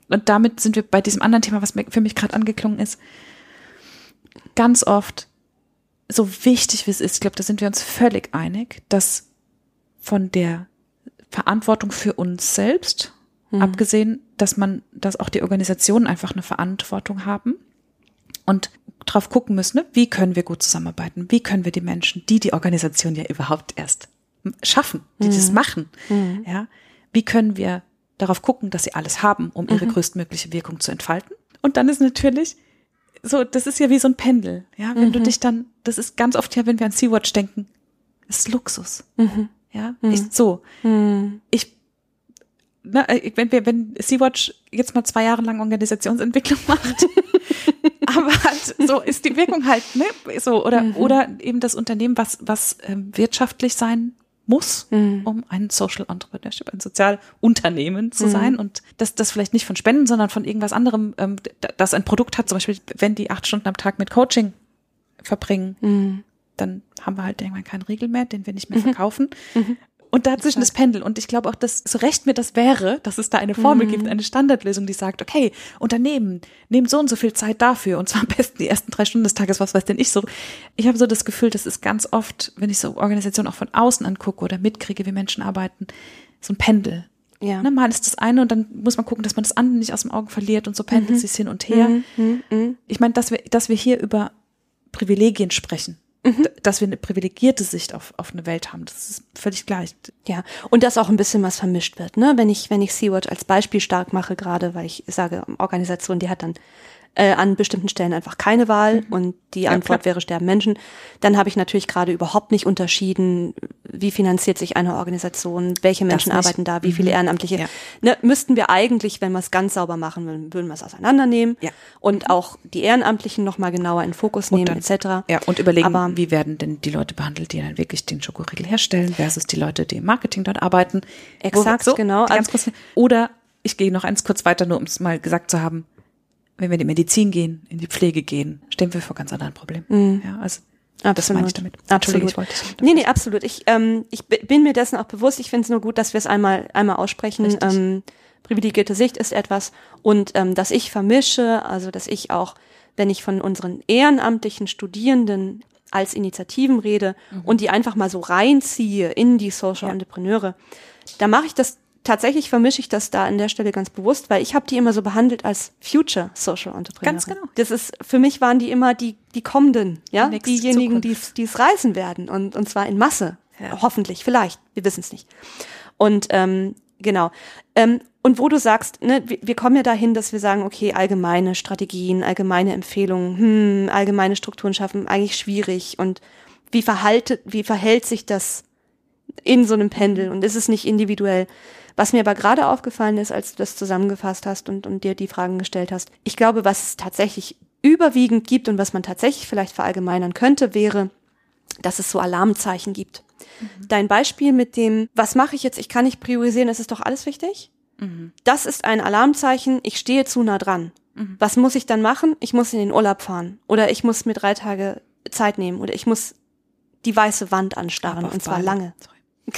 Und damit sind wir bei diesem anderen Thema, was mir für mich gerade angeklungen ist. Ganz oft, so wichtig wie es ist, ich glaube, da sind wir uns völlig einig, dass von der Verantwortung für uns selbst, abgesehen, dass man, dass auch die Organisationen einfach eine Verantwortung haben und drauf gucken müssen, ne? wie können wir gut zusammenarbeiten, wie können wir die Menschen, die die Organisation ja überhaupt erst schaffen, die das machen, ja, wie können wir darauf gucken, dass sie alles haben, um ihre größtmögliche Wirkung zu entfalten. Und dann ist natürlich so, das ist ja wie so ein Pendel, ja, wenn du dich dann, das ist ganz oft ja, wenn wir an Sea-Watch denken, ist Luxus, ja, ich, so, ich na, wenn wir, wenn Sea-Watch jetzt mal zwei Jahre lang Organisationsentwicklung macht, aber halt, so ist die Wirkung halt, ne, so, oder, oder eben das Unternehmen, was, was ähm, wirtschaftlich sein muss, um ein Social Entrepreneurship, ein Sozialunternehmen zu sein und das, das vielleicht nicht von Spenden, sondern von irgendwas anderem, ähm, das ein Produkt hat, zum Beispiel, wenn die acht Stunden am Tag mit Coaching verbringen, dann haben wir halt irgendwann keinen Riegel mehr, den wir nicht mehr verkaufen. Und dazwischen das Pendel. Und ich glaube auch, dass so recht mir das wäre, dass es da eine Formel gibt, eine Standardlösung, die sagt, okay, Unternehmen, nehmt so und so viel Zeit dafür. Und zwar am besten die ersten drei Stunden des Tages, was weiß denn ich so. Ich habe so das Gefühl, das ist ganz oft, wenn ich so Organisationen auch von außen angucke oder mitkriege, wie Menschen arbeiten, so ein Pendel. Ja. Ne, mal ist das eine und dann muss man gucken, dass man das andere nicht aus dem Augen verliert und so pendelt sich's hin und her. Ich meine, dass wir, dass wir hier über Privilegien sprechen, d- dass wir eine privilegierte Sicht auf, auf eine Welt haben, das ist völlig gleich. Ja, und dass auch ein bisschen was vermischt wird, ne? Wenn ich, wenn ich Sea-Watch als Beispiel stark mache, gerade weil ich sage, Organisation, die hat dann äh, an bestimmten Stellen einfach keine Wahl und die Antwort klar. wäre sterben Menschen, dann habe ich natürlich gerade überhaupt nicht unterschieden, wie finanziert sich eine Organisation, welche Menschen arbeiten da, wie viele Ehrenamtliche. Ja. Ne, müssten wir eigentlich, wenn wir es ganz sauber machen würden, würden wir es auseinandernehmen Ja. und auch die Ehrenamtlichen nochmal genauer in Fokus nehmen, dann- etc. Ja, und überlegen, Aber- wie werden denn die Leute behandelt, die dann wirklich den Schokoriegel herstellen, versus die Leute, die im Marketing dort arbeiten. Exakt, genau. die Ganz kurz, oder ich gehe noch eins kurz weiter, nur um es mal gesagt zu haben, wenn wir in die Medizin gehen, in die Pflege gehen, stehen wir vor ganz anderen Problemen. Ja, also das meine ich damit. Absolut. ich wollte nicht nee, nee, absolut. Ich, ähm, ich bin mir dessen auch bewusst. Ich finde es nur gut, dass wir es einmal, einmal aussprechen. Richtig. Ähm, privilegierte Sicht ist etwas. Und ähm, dass ich vermische, also dass ich auch, wenn ich von unseren ehrenamtlichen Studierenden als Initiativen rede und die einfach mal so reinziehe in die Social Ja. Entrepreneure, da mache ich das tatsächlich vermische ich das da an der Stelle ganz bewusst, weil ich habe die immer so behandelt als Future Social Entrepreneure. Ganz genau. Das ist für mich waren die immer die die kommenden, ja, Die diejenigen, die es reißen werden und und zwar in Masse, Ja. hoffentlich, vielleicht, wir wissen es nicht. Und ähm, genau. Ähm, und wo du sagst, ne, wir, wir kommen ja dahin, dass wir sagen, okay, allgemeine Strategien, allgemeine Empfehlungen, hm, allgemeine Strukturen schaffen, eigentlich schwierig. Und wie verhaltet, wie verhält sich das in so einem Pendel und ist es nicht individuell? Was mir aber gerade aufgefallen ist, als du das zusammengefasst hast und, und dir die Fragen gestellt hast, ich glaube, was es tatsächlich überwiegend gibt und was man tatsächlich vielleicht verallgemeinern könnte, wäre, dass es so Alarmzeichen gibt. Dein Beispiel mit dem, was mache ich jetzt? Ich kann nicht priorisieren, es ist doch alles wichtig. Das ist ein Alarmzeichen, ich stehe zu nah dran. Was muss ich dann machen? Ich muss in den Urlaub fahren oder ich muss mir drei Tage Zeit nehmen oder ich muss die weiße Wand anstarren und zwar lange.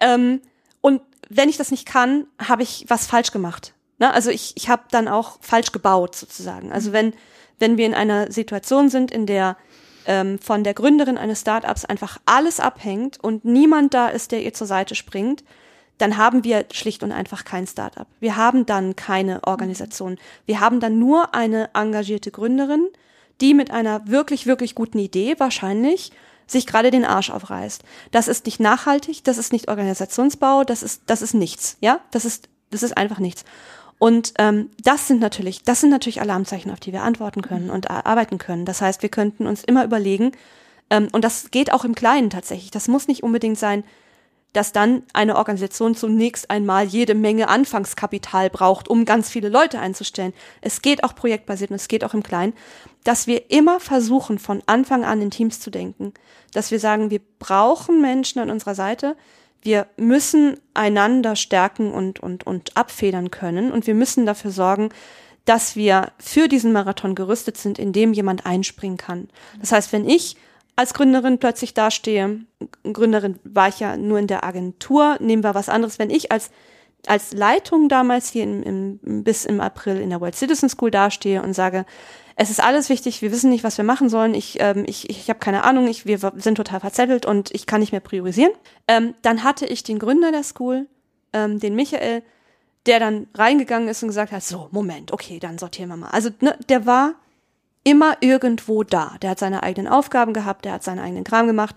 Ähm, und wenn ich das nicht kann, habe ich was falsch gemacht. Ne? Also ich, ich habe dann auch falsch gebaut sozusagen. Also wenn, wenn wir in einer Situation sind, in der ähm, von der Gründerin eines Startups einfach alles abhängt und niemand da ist, der ihr zur Seite springt, dann haben wir schlicht und einfach kein Startup. Wir haben dann keine Organisation. Wir haben dann nur eine engagierte Gründerin, die mit einer wirklich, wirklich guten Idee wahrscheinlich sich gerade den Arsch aufreißt. Das ist nicht nachhaltig, das ist nicht Organisationsbau, das ist, das ist nichts, ja? Das ist, das ist einfach nichts. Und ähm, das sind natürlich, das sind natürlich Alarmzeichen, auf die wir antworten können und ar- arbeiten können. Das heißt, wir könnten uns immer überlegen, Ähm, und das geht auch im Kleinen tatsächlich. Das muss nicht unbedingt sein, dass dann eine Organisation zunächst einmal jede Menge Anfangskapital braucht, um ganz viele Leute einzustellen. Es geht auch projektbasiert und es geht auch im Kleinen, dass wir immer versuchen, von Anfang an in Teams zu denken, dass wir sagen, wir brauchen Menschen an unserer Seite, wir müssen einander stärken und, und, und abfedern können und wir müssen dafür sorgen, dass wir für diesen Marathon gerüstet sind, indem jemand einspringen kann. Das heißt, wenn ich als Gründerin plötzlich dastehe, Gründerin war ich ja nur in der Agentur, nehmen wir was anderes, wenn ich als als Leitung damals hier im, im, bis im April in der World Citizen School dastehe und sage, es ist alles wichtig, wir wissen nicht, was wir machen sollen, ich, ähm, ich, ich habe keine Ahnung, ich, wir sind total verzettelt und ich kann nicht mehr priorisieren, ähm, dann hatte ich den Gründer der School, ähm, den Michael, der dann reingegangen ist und gesagt hat, so, Moment, okay, dann sortieren wir mal. Also ne, der war immer irgendwo da. Der hat seine eigenen Aufgaben gehabt, der hat seinen eigenen Kram gemacht,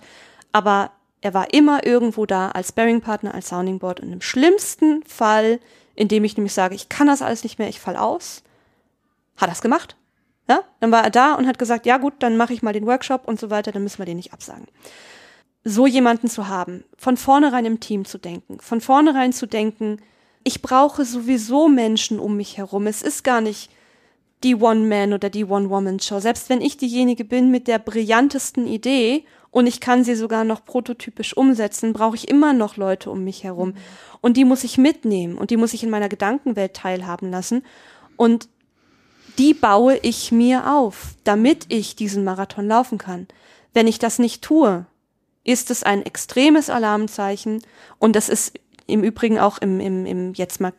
aber er war immer irgendwo da als Sparing-Partner, als Sounding Board und im schlimmsten Fall, in dem ich nämlich sage, ich kann das alles nicht mehr, ich fall aus, hat er es gemacht. Ja? Dann war er da und hat gesagt, ja gut, dann mache ich mal den Workshop und so weiter, dann müssen wir den nicht absagen. So jemanden zu haben, von vornherein im Team zu denken, von vornherein zu denken, ich brauche sowieso Menschen um mich herum. Es ist gar nicht die One-Man- oder die One-Woman-Show. Selbst wenn ich diejenige bin mit der brillantesten Idee und ich kann sie sogar noch prototypisch umsetzen, brauche ich immer noch Leute um mich herum. Mhm. Und die muss ich mitnehmen und die muss ich in meiner Gedankenwelt teilhaben lassen. Und die baue ich mir auf, damit ich diesen Marathon laufen kann. Wenn ich das nicht tue, ist es ein extremes Alarmzeichen und das ist im Übrigen auch im, im, im jetzt mal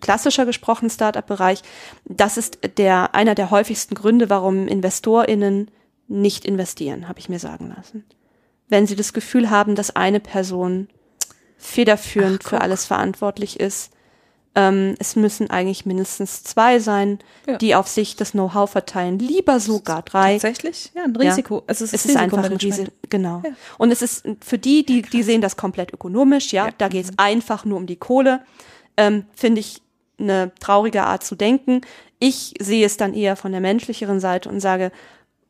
klassischer gesprochen Startup-Bereich, das ist der einer der häufigsten Gründe, warum InvestorInnen nicht investieren, habe ich mir sagen lassen. Wenn sie das Gefühl haben, dass eine Person federführend Ach, für alles verantwortlich ist, ähm, es müssen eigentlich mindestens zwei sein, ja. die auf sich das Know-how verteilen. Lieber sogar drei. Tatsächlich? Ja, ein Risiko. Ja. Also es ist, es ist einfach ein Risiko. Genau. Ja. Und es ist für die, die, die sehen das komplett ökonomisch, ja, da geht es mhm. einfach nur um die Kohle ähm, finde ich eine traurige Art zu denken. Ich sehe es dann eher von der menschlicheren Seite und sage,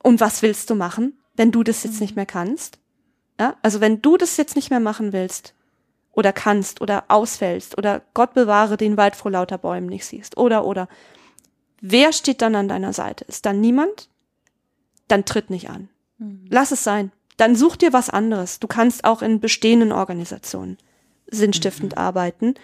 und was willst du machen, wenn du das jetzt nicht mehr kannst? Ja, also wenn du das jetzt nicht mehr machen willst oder kannst oder ausfällst oder Gott bewahre den Wald vor lauter Bäumen nicht siehst oder oder wer steht dann an deiner Seite? Ist dann niemand? Dann tritt nicht an. Mhm. Lass es sein. Dann such dir was anderes. Du kannst auch in bestehenden Organisationen sinnstiftend mhm. arbeiten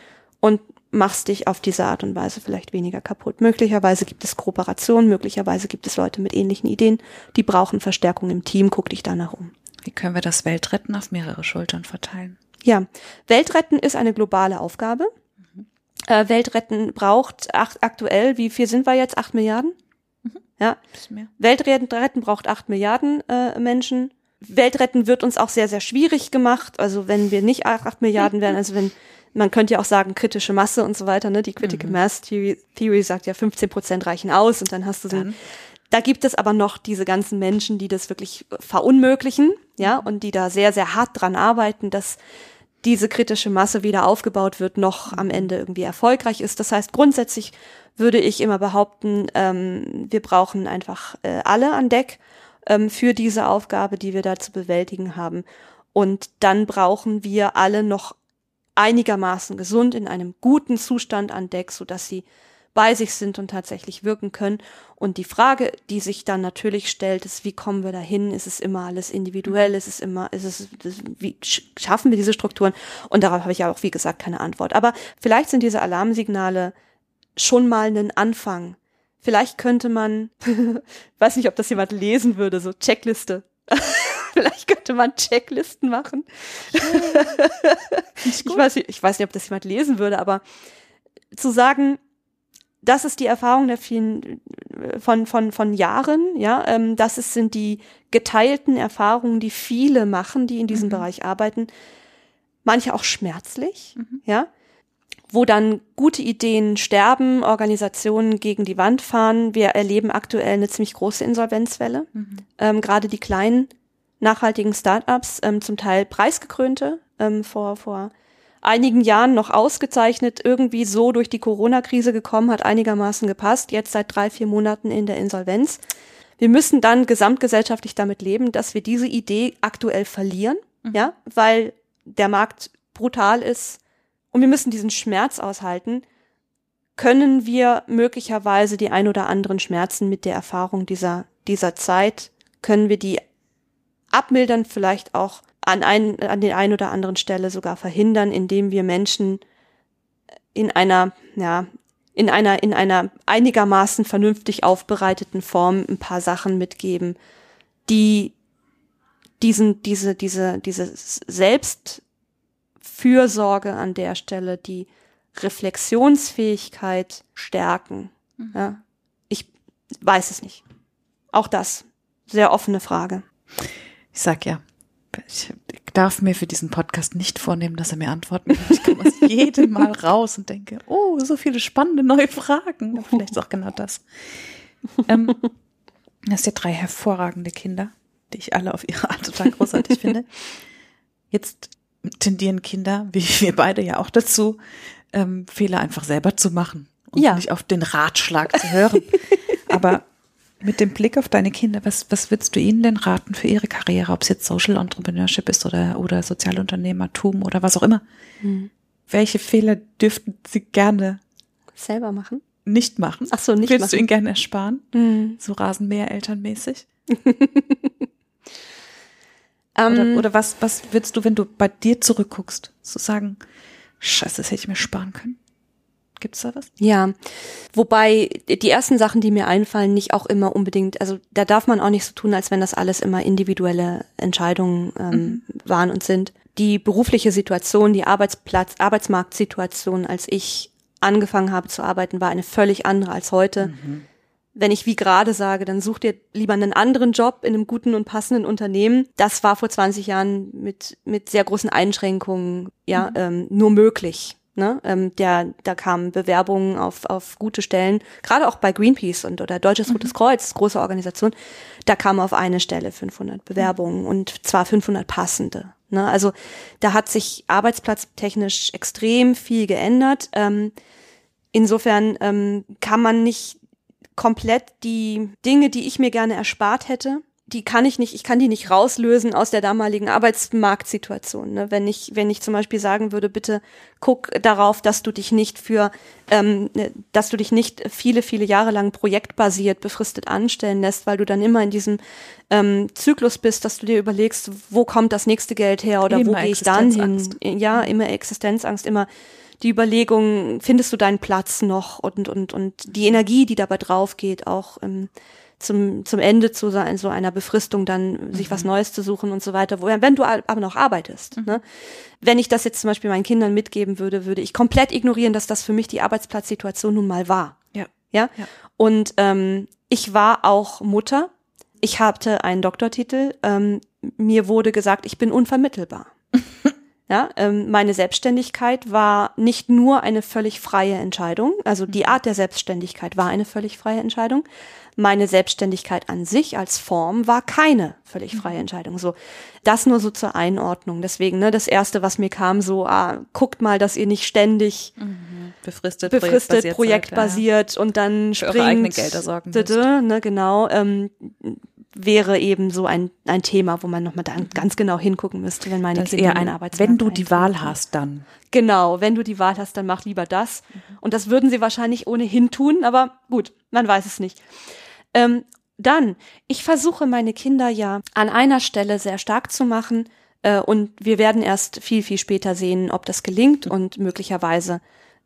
und machst dich auf diese Art und Weise vielleicht weniger kaputt. Möglicherweise gibt es Kooperationen, möglicherweise gibt es Leute mit ähnlichen Ideen, die brauchen Verstärkung im Team. Guck dich danach um. Wie können wir das Weltretten auf mehrere Schultern verteilen? Ja, Weltretten ist eine globale Aufgabe. Mhm. Äh, Weltretten braucht acht, aktuell, wie viel sind wir jetzt? Acht Milliarden? Mhm. Ja. Weltretten braucht acht Milliarden äh, Menschen. Weltretten wird uns auch sehr, sehr schwierig gemacht. Also wenn wir nicht acht Milliarden wären, also wenn man könnte ja auch sagen, kritische Masse und so weiter, ne? Die Critical mhm. Mass Theory, Theory sagt ja, 15 Prozent reichen aus und dann hast du so. Da gibt es aber noch diese ganzen Menschen, die das wirklich verunmöglichen, ja, mhm. und die da sehr, sehr hart dran arbeiten, dass diese kritische Masse wieder aufgebaut wird, noch am mhm. Ende irgendwie erfolgreich ist. Das heißt, grundsätzlich würde ich immer behaupten, ähm, wir brauchen einfach äh, alle an Deck ähm, für diese Aufgabe, die wir da zu bewältigen haben. Und dann brauchen wir alle noch einigermaßen gesund, in einem guten Zustand an Deck, so dass sie bei sich sind und tatsächlich wirken können. Und die Frage, die sich dann natürlich stellt, ist, wie kommen wir dahin? Ist es immer alles individuell? Ist es immer, ist es, wie schaffen wir diese Strukturen? Und darauf habe ich ja auch, wie gesagt, keine Antwort. Aber vielleicht sind diese Alarmsignale schon mal ein Anfang. Vielleicht könnte man, weiß nicht, ob das jemand lesen würde, so Checkliste. Vielleicht könnte man Checklisten machen. ich, weiß, ich weiß nicht, ob das jemand lesen würde, aber zu sagen, das ist die Erfahrung der vielen von von von Jahren, ja, ähm, das ist, sind die geteilten Erfahrungen, die viele machen, die in diesem mhm. Bereich arbeiten. Manche auch schmerzlich, mhm. ja, wo dann gute Ideen sterben, Organisationen gegen die Wand fahren. Wir erleben aktuell eine ziemlich große Insolvenzwelle. Mhm. Ähm, Gerade die kleinen nachhaltigen Startups, ähm, zum Teil preisgekrönte, ähm, vor, vor einigen Jahren noch ausgezeichnet, irgendwie so durch die Corona-Krise gekommen, hat einigermaßen gepasst, jetzt seit drei, vier Monaten in der Insolvenz. wir müssen dann gesamtgesellschaftlich damit leben, dass wir diese Idee aktuell verlieren, mhm. ja, weil der Markt brutal ist und wir müssen diesen Schmerz aushalten, können wir möglicherweise die ein oder anderen Schmerzen mit der Erfahrung dieser, dieser Zeit, können wir die abmildern, vielleicht auch an, ein, an den ein oder anderen Stelle sogar verhindern, indem wir Menschen in einer, ja, in einer, in einer einigermaßen vernünftig aufbereiteten Form ein paar Sachen mitgeben, die diesen, diese, diese, diese Selbstfürsorge an der Stelle, die Reflexionsfähigkeit stärken. Mhm. Ja, ich weiß es nicht. Auch das. Sehr offene Frage. Ich sag ja, ich darf mir für diesen Podcast nicht vornehmen, dass er mir antworten wird. Ich komme aus jedem Mal raus und denke, oh, so viele spannende neue Fragen. Vielleicht ist auch genau das. Ähm, du hast ja drei hervorragende Kinder, die ich alle auf ihre Art total großartig finde. Jetzt tendieren Kinder, wie wir beide ja auch dazu, ähm, Fehler einfach selber zu machen und ja. nicht auf den Ratschlag zu hören. Aber mit dem Blick auf deine Kinder, was, was würdest du ihnen denn raten für ihre Karriere, ob es jetzt Social Entrepreneurship ist oder, oder Sozialunternehmertum oder was auch immer? Hm. Welche Fehler dürften sie gerne selber machen? Nicht machen. Ach so, nicht Würdest machen. du ihnen gerne ersparen? Hm. So Rasenmäher-Elternmäßig? oder, ähm. oder was, was würdest du, wenn du bei dir zurückguckst, so sagen, scheiße, das hätte ich mir sparen können? Gibt's da was? Ja, wobei die ersten Sachen, die mir einfallen, nicht auch immer unbedingt, also da darf man auch nicht so tun, als wenn das alles immer individuelle Entscheidungen ähm, mhm. waren und sind. Die berufliche Situation, die Arbeitsplatz, Arbeitsmarktsituation, als ich angefangen habe zu arbeiten, war eine völlig andere als heute. Mhm. Wenn ich wie gerade sage, dann such dir lieber einen anderen Job in einem guten und passenden Unternehmen. Das war vor 20 Jahren mit, mit sehr großen Einschränkungen ja mhm. ähm, nur möglich. Ne? Ähm, der, da kamen Bewerbungen auf, auf gute Stellen, gerade auch bei Greenpeace und oder Deutsches mhm. Rotes Kreuz, große Organisation, da kamen auf eine Stelle 500 Bewerbungen mhm. und zwar 500 passende. Ne? Also da hat sich arbeitsplatztechnisch extrem viel geändert. Ähm, insofern ähm, kann man nicht komplett die Dinge, die ich mir gerne erspart hätte, die kann ich nicht, ich kann die nicht rauslösen aus der damaligen Arbeitsmarktsituation. Ne? Wenn ich, wenn ich zum Beispiel sagen würde, bitte guck darauf, dass du dich nicht für, ähm, dass du dich nicht viele, viele Jahre lang projektbasiert befristet anstellen lässt, weil du dann immer in diesem ähm, Zyklus bist, dass du dir überlegst, wo kommt das nächste Geld her oder immer wo gehe ich dann hin? Ja, immer Existenzangst, immer die Überlegung, findest du deinen Platz noch und, und, und die Energie, die dabei drauf geht, auch ähm, zum, zum Ende zu sein, so einer Befristung dann sich was mhm. Neues zu suchen und so weiter, wo, wenn du aber noch arbeitest. Mhm. Ne? Wenn ich das jetzt zum Beispiel meinen Kindern mitgeben würde, würde ich komplett ignorieren, dass das für mich die Arbeitsplatzsituation nun mal war. Ja. Ja. ja. Und ähm, ich war auch Mutter. Ich hatte einen Doktortitel. Ähm, mir wurde gesagt, ich bin unvermittelbar. Ja, ähm, meine Selbstständigkeit war nicht nur eine völlig freie Entscheidung, also die mhm. Art der Selbstständigkeit war eine völlig freie Entscheidung, meine Selbstständigkeit an sich als Form war keine völlig mhm. freie Entscheidung. So, das nur so zur Einordnung. Deswegen, ne, das erste, was mir kam, so, ah, guckt mal, dass ihr nicht ständig mhm. befristet, befristet, projektbasiert, projektbasiert und dann Für springt, eure eigenen Gelder sorgen ne, genau, ähm, wäre eben so ein, ein Thema, wo man nochmal dann mhm. ganz genau hingucken müsste, wenn meine das Kinder eher ein, Wenn du die Wahl hast, dann. Genau, wenn du die Wahl hast, dann mach lieber das. Mhm. Und das würden sie wahrscheinlich ohnehin tun, aber gut, man weiß es nicht. Ähm, dann, ich versuche meine Kinder ja an einer Stelle sehr stark zu machen äh, und wir werden erst viel, viel später sehen, ob das gelingt und möglicherweise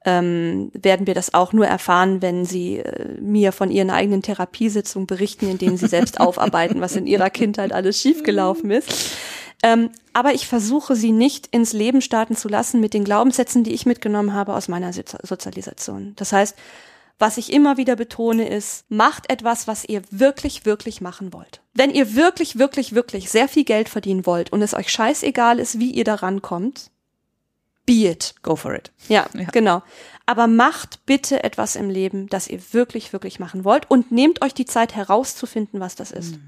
ähm, werden wir das auch nur erfahren, wenn sie äh, mir von ihren eigenen Therapiesitzungen berichten, in denen sie selbst aufarbeiten, was in ihrer Kindheit alles schiefgelaufen ist. Ähm, aber ich versuche sie nicht ins Leben starten zu lassen mit den Glaubenssätzen, die ich mitgenommen habe aus meiner Sozialisation. Das heißt, was ich immer wieder betone ist, macht etwas, was ihr wirklich, wirklich machen wollt. Wenn ihr wirklich, wirklich, wirklich sehr viel Geld verdienen wollt und es euch scheißegal ist, wie ihr da rankommt, be it. Go for it. Ja, ja, genau. Aber macht bitte etwas im Leben, das ihr wirklich, wirklich machen wollt und nehmt euch die Zeit herauszufinden, was das ist.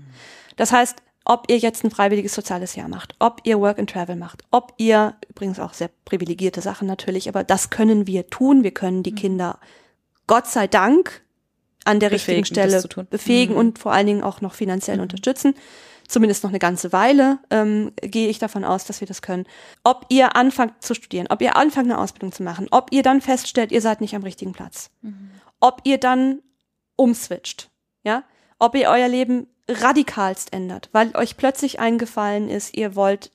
Das heißt, ob ihr jetzt ein freiwilliges soziales Jahr macht, ob ihr Work and Travel macht, ob ihr, übrigens auch sehr privilegierte Sachen natürlich, aber das können wir tun. Wir können die mhm. Kinder Gott sei Dank an der richtigen Stelle befähigen mhm. und vor allen Dingen auch noch finanziell mhm. unterstützen. Zumindest noch eine ganze Weile ähm, gehe ich davon aus, dass wir das können. Ob ihr anfangt zu studieren, ob ihr anfangt eine Ausbildung zu machen, ob ihr dann feststellt, ihr seid nicht am richtigen Platz, mhm. ob ihr dann umswitcht, ja, ob ihr euer Leben radikalst ändert, weil euch plötzlich eingefallen ist, ihr wollt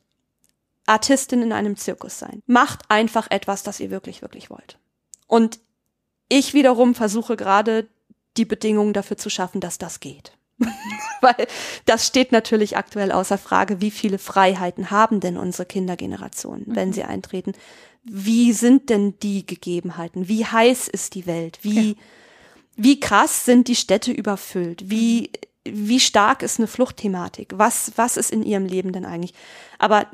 Artistin in einem Zirkus sein. Macht einfach etwas, das ihr wirklich, wirklich wollt. Und ich wiederum versuche gerade die Bedingungen dafür zu schaffen, dass das geht. Weil das steht natürlich aktuell außer Frage, wie viele Freiheiten haben denn unsere Kindergenerationen, wenn mhm. sie eintreten? Wie sind denn die Gegebenheiten? Wie heiß ist die Welt? Wie, ja. wie krass sind die Städte überfüllt? Wie, wie stark ist eine Fluchtthematik? Was, was ist in ihrem Leben denn eigentlich? Aber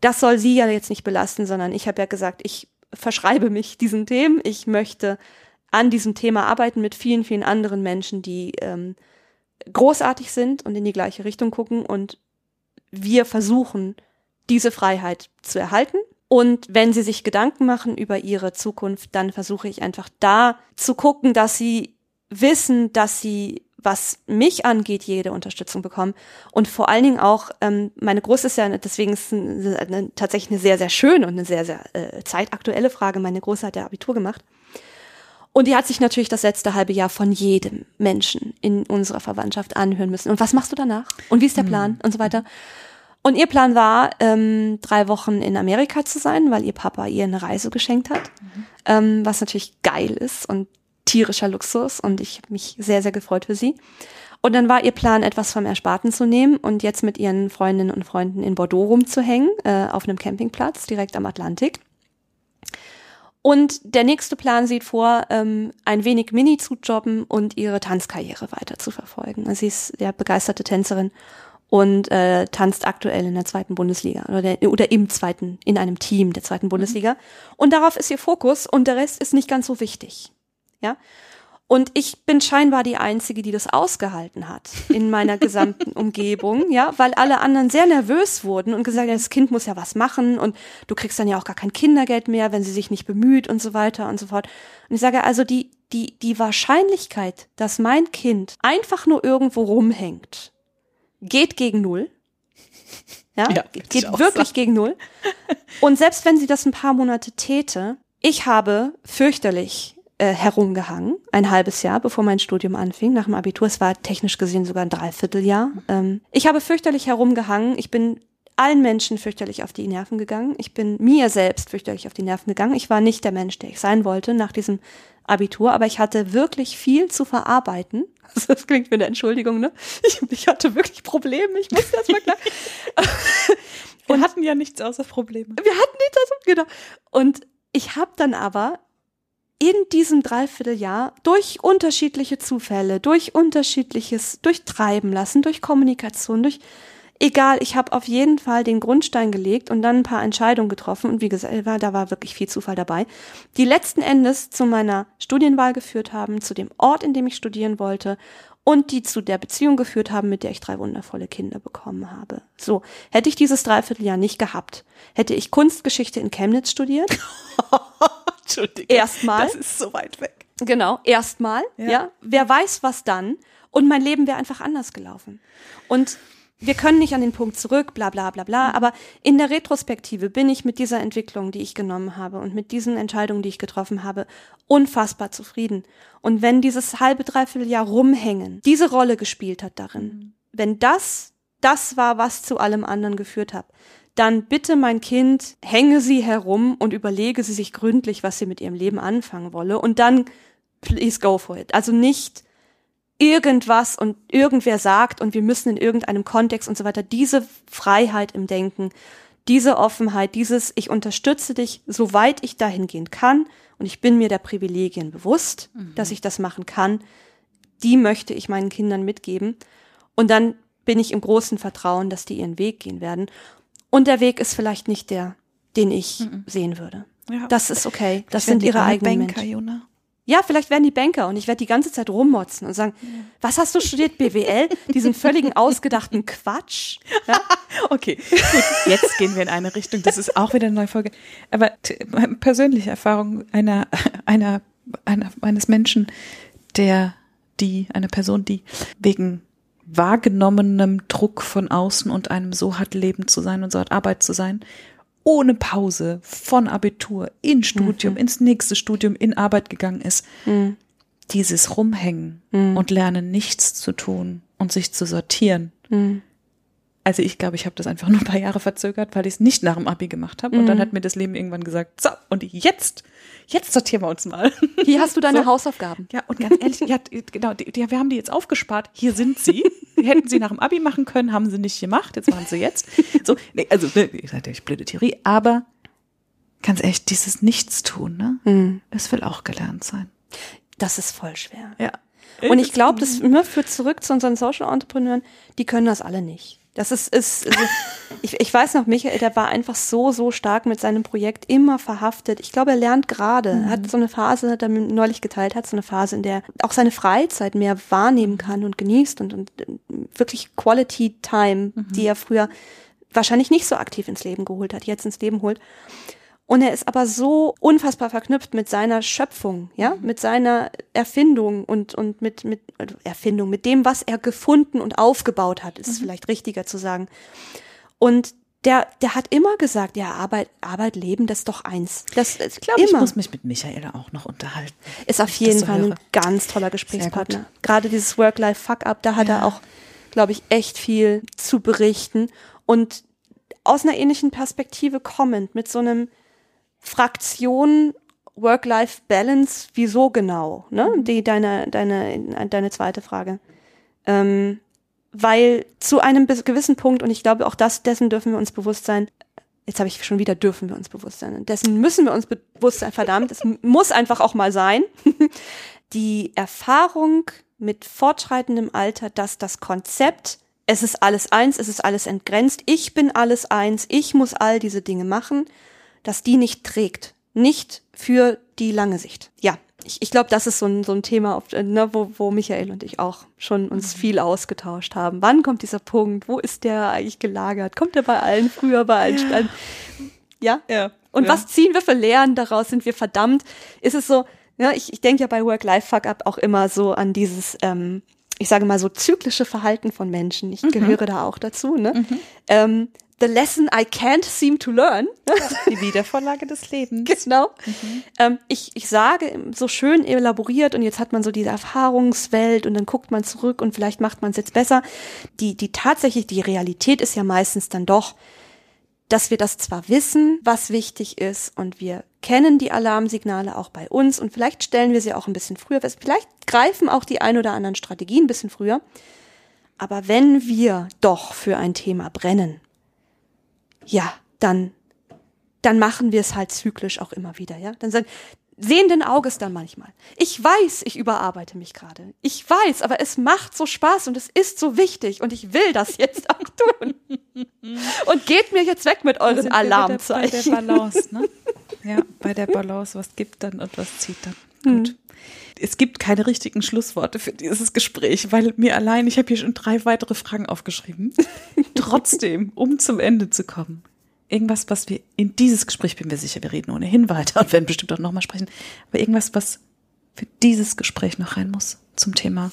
das soll sie ja jetzt nicht belasten, sondern ich habe ja gesagt, ich verschreibe mich diesen Themen. Ich möchte an diesem Thema arbeiten mit vielen, vielen anderen Menschen, die ähm, großartig sind und in die gleiche Richtung gucken. Und wir versuchen, diese Freiheit zu erhalten. Und wenn sie sich Gedanken machen über ihre Zukunft, dann versuche ich einfach da zu gucken, dass sie wissen, dass sie was mich angeht, jede Unterstützung bekommen. Und vor allen Dingen auch, ähm, meine Große ist ja, deswegen ist eine, tatsächlich eine sehr, sehr schöne und eine sehr, sehr äh, zeitaktuelle Frage. Meine Große hat ja Abitur gemacht. Und die hat sich natürlich das letzte halbe Jahr von jedem Menschen in unserer Verwandtschaft anhören müssen. Und was machst du danach? Und wie ist der mhm. Plan? Mhm. Und so weiter. Und ihr Plan war, ähm, drei Wochen in Amerika zu sein, weil ihr Papa ihr eine Reise geschenkt hat, mhm. ähm, was natürlich geil ist und tierischer Luxus und ich habe mich sehr, sehr gefreut für sie. Und dann war ihr Plan, etwas vom Ersparten zu nehmen und jetzt mit ihren Freundinnen und Freunden in Bordeaux rumzuhängen, äh, auf einem Campingplatz direkt am Atlantik. Und der nächste Plan sieht vor, ähm, ein wenig Mini zu jobben und ihre Tanzkarriere weiter zu verfolgen. Also sie ist ja begeisterte Tänzerin und äh, tanzt aktuell in der zweiten Bundesliga oder, der, oder im zweiten, in einem Team der zweiten Bundesliga. Mhm. Und darauf ist ihr Fokus und der Rest ist nicht ganz so wichtig ja. Und ich bin scheinbar die Einzige, die das ausgehalten hat in meiner gesamten Umgebung, ja, weil alle anderen sehr nervös wurden und gesagt haben, das Kind muss ja was machen und du kriegst dann ja auch gar kein Kindergeld mehr, wenn sie sich nicht bemüht und so weiter und so fort. Und ich sage also, die, die, die Wahrscheinlichkeit, dass mein Kind einfach nur irgendwo rumhängt, geht gegen null. Ja, ja geht wirklich gegen null. Und selbst wenn sie das ein paar Monate täte, ich habe fürchterlich äh, herumgehangen, ein halbes Jahr, bevor mein Studium anfing, nach dem Abitur. Es war technisch gesehen sogar ein Dreivierteljahr. Ähm, ich habe fürchterlich herumgehangen. Ich bin allen Menschen fürchterlich auf die Nerven gegangen. Ich bin mir selbst fürchterlich auf die Nerven gegangen. Ich war nicht der Mensch, der ich sein wollte nach diesem Abitur, aber ich hatte wirklich viel zu verarbeiten. Also das klingt wie eine Entschuldigung, ne? Ich, ich hatte wirklich Probleme. Ich musste das mal klar. wir hatten ja nichts außer Probleme. Wir hatten nichts außer genau. Und ich habe dann aber in diesem Dreivierteljahr durch unterschiedliche Zufälle, durch unterschiedliches, durch Treiben lassen, durch Kommunikation, durch egal, ich habe auf jeden Fall den Grundstein gelegt und dann ein paar Entscheidungen getroffen und wie gesagt, da war wirklich viel Zufall dabei, die letzten Endes zu meiner Studienwahl geführt haben, zu dem Ort, in dem ich studieren wollte und die zu der Beziehung geführt haben, mit der ich drei wundervolle Kinder bekommen habe. So, hätte ich dieses Dreivierteljahr nicht gehabt, hätte ich Kunstgeschichte in Chemnitz studiert. Entschuldigung. Erstmal. Das ist so weit weg. Genau, erstmal, ja. ja. Wer weiß, was dann. Und mein Leben wäre einfach anders gelaufen. Und wir können nicht an den Punkt zurück, bla bla bla bla, aber in der Retrospektive bin ich mit dieser Entwicklung, die ich genommen habe und mit diesen Entscheidungen, die ich getroffen habe, unfassbar zufrieden. Und wenn dieses halbe, dreiviertel Jahr rumhängen diese Rolle gespielt hat darin, mhm. wenn das das war, was zu allem anderen geführt hat, dann bitte mein Kind, hänge sie herum und überlege sie sich gründlich, was sie mit ihrem Leben anfangen wolle und dann please go for it. Also nicht irgendwas und irgendwer sagt und wir müssen in irgendeinem Kontext und so weiter. Diese Freiheit im Denken, diese Offenheit, dieses ich unterstütze dich, soweit ich dahin gehen kann und ich bin mir der Privilegien bewusst, mhm. dass ich das machen kann, die möchte ich meinen Kindern mitgeben. Und dann bin ich im großen Vertrauen, dass die ihren Weg gehen werden. Und der Weg ist vielleicht nicht der, den ich mhm. sehen würde. Ja. Das ist okay. Das sind ihre eigenen Banker, Menschen. Jona. Ja, vielleicht werden die Banker und ich werde die ganze Zeit rummotzen und sagen, ja. was hast du studiert, BWL? Diesen völligen ausgedachten Quatsch. Ja? okay, gut. Jetzt gehen wir in eine Richtung. Das ist auch wieder eine neue Folge. Aber persönliche Erfahrung einer, einer, einer, eines Menschen, der die, eine Person, die wegen wahrgenommenem Druck von außen und einem so hat Leben zu sein und so hat Arbeit zu sein, ohne Pause von Abitur in Studium, mhm. ins nächste Studium, in Arbeit gegangen ist. Mhm. Dieses Rumhängen mhm. und Lernen, nichts zu tun und sich zu sortieren. Also ich glaube, ich habe das einfach nur ein paar Jahre verzögert, weil ich es nicht nach dem Abi gemacht habe. Und dann mhm. hat mir das Leben irgendwann gesagt, so, und jetzt, jetzt sortieren wir uns mal. Hier hast du deine so. Hausaufgaben. Ja, und ganz ehrlich, ja, genau, die, die, wir haben die jetzt aufgespart. Hier sind sie. Hätten sie nach dem Abi machen können, haben sie nicht gemacht. Jetzt machen sie jetzt. So, nee, also, ne, ich sage ich blöde Theorie, aber ganz ehrlich, dieses Nichtstun, ne? Mhm. Es will auch gelernt sein. Das ist voll schwer. Ja. Und ich glaube, das immer führt zurück zu unseren Social Entrepreneuren, die können das alle nicht. Das ist, ist also ich, ich weiß noch, Michael, der war einfach so, so stark mit seinem Projekt immer verhaftet. Ich glaube, er lernt gerade, mhm. hat so eine Phase, hat er neulich geteilt, hat so eine Phase, in der auch seine Freizeit mehr wahrnehmen kann und genießt und, und wirklich Quality Time, mhm. die er früher wahrscheinlich nicht so aktiv ins Leben geholt hat, jetzt ins Leben holt. Und er ist aber so unfassbar verknüpft mit seiner Schöpfung, ja, mhm. mit seiner Erfindung und, und mit, mit also Erfindung, mit dem, was er gefunden und aufgebaut hat, ist mhm. vielleicht richtiger zu sagen. Und der, der hat immer gesagt, ja, Arbeit, Arbeit, Leben, das ist doch eins. Das, ich glaube, ich muss mich mit Michaela auch noch unterhalten. Ist auf jeden Fall so ein ganz toller Gesprächspartner. Gerade dieses Work-Life-Fuck-Up, da hat ja. er auch, glaube ich, echt viel zu berichten. Und aus einer ähnlichen Perspektive kommend, mit so einem, Fraktion Work-Life-Balance, wieso genau? Ne? Mhm. Die deine, deine, deine zweite Frage. Ähm, weil zu einem gewissen Punkt, und ich glaube, auch das, dessen dürfen wir uns bewusst sein, jetzt habe ich schon wieder dürfen wir uns bewusst sein, dessen müssen wir uns bewusst sein, verdammt, es muss einfach auch mal sein. Die Erfahrung mit fortschreitendem Alter, dass das Konzept, es ist alles eins, es ist alles entgrenzt, ich bin alles eins, ich muss all diese Dinge machen, dass die nicht trägt. Nicht für die lange Sicht. Ja, ich, ich glaube, das ist so ein, so ein Thema, auf, ne, wo, wo Michael und ich auch schon uns mhm. viel ausgetauscht haben. Wann kommt dieser Punkt? Wo ist der eigentlich gelagert? Kommt er bei allen früher, bei allen? Ja. ja? ja. Und ja. was ziehen wir für Lehren daraus? Sind wir verdammt? Ist es so, ja, ich, ich denke ja bei Work-Life-Fuck-Up auch immer so an dieses, ähm, ich sage mal so zyklische Verhalten von Menschen. Ich mhm. gehöre da auch dazu, ne? Mhm. Ähm, The Lesson I Can't Seem to Learn. Die Wiedervorlage des Lebens. Genau. Mhm. Ähm, ich, ich sage so schön elaboriert und jetzt hat man so diese Erfahrungswelt und dann guckt man zurück und vielleicht macht man es jetzt besser. Die, die tatsächlich, die Realität ist ja meistens dann doch, dass wir das zwar wissen, was wichtig ist und wir kennen die Alarmsignale auch bei uns und vielleicht stellen wir sie auch ein bisschen früher fest. Vielleicht greifen auch die ein oder anderen Strategien ein bisschen früher. Aber wenn wir doch für ein Thema brennen, ja, dann, dann machen wir es halt zyklisch auch immer wieder, ja. Dann sagen, sehenden Auges dann manchmal. Ich weiß, ich überarbeite mich gerade. Ich weiß, aber es macht so Spaß und es ist so wichtig und ich will das jetzt auch tun. Und geht mir jetzt weg mit euren Alarmzeichen. Bei der Balance, ne? Ja, bei der Balance, was gibt dann und was zieht dann. Gut. Hm. Es gibt keine richtigen Schlussworte für dieses Gespräch, weil mir allein, ich habe hier schon drei weitere Fragen aufgeschrieben. Trotzdem, um zum Ende zu kommen, irgendwas, was wir in dieses Gespräch, bin mir sicher, wir reden ohnehin weiter und werden bestimmt auch nochmal sprechen, aber irgendwas, was für dieses Gespräch noch rein muss zum Thema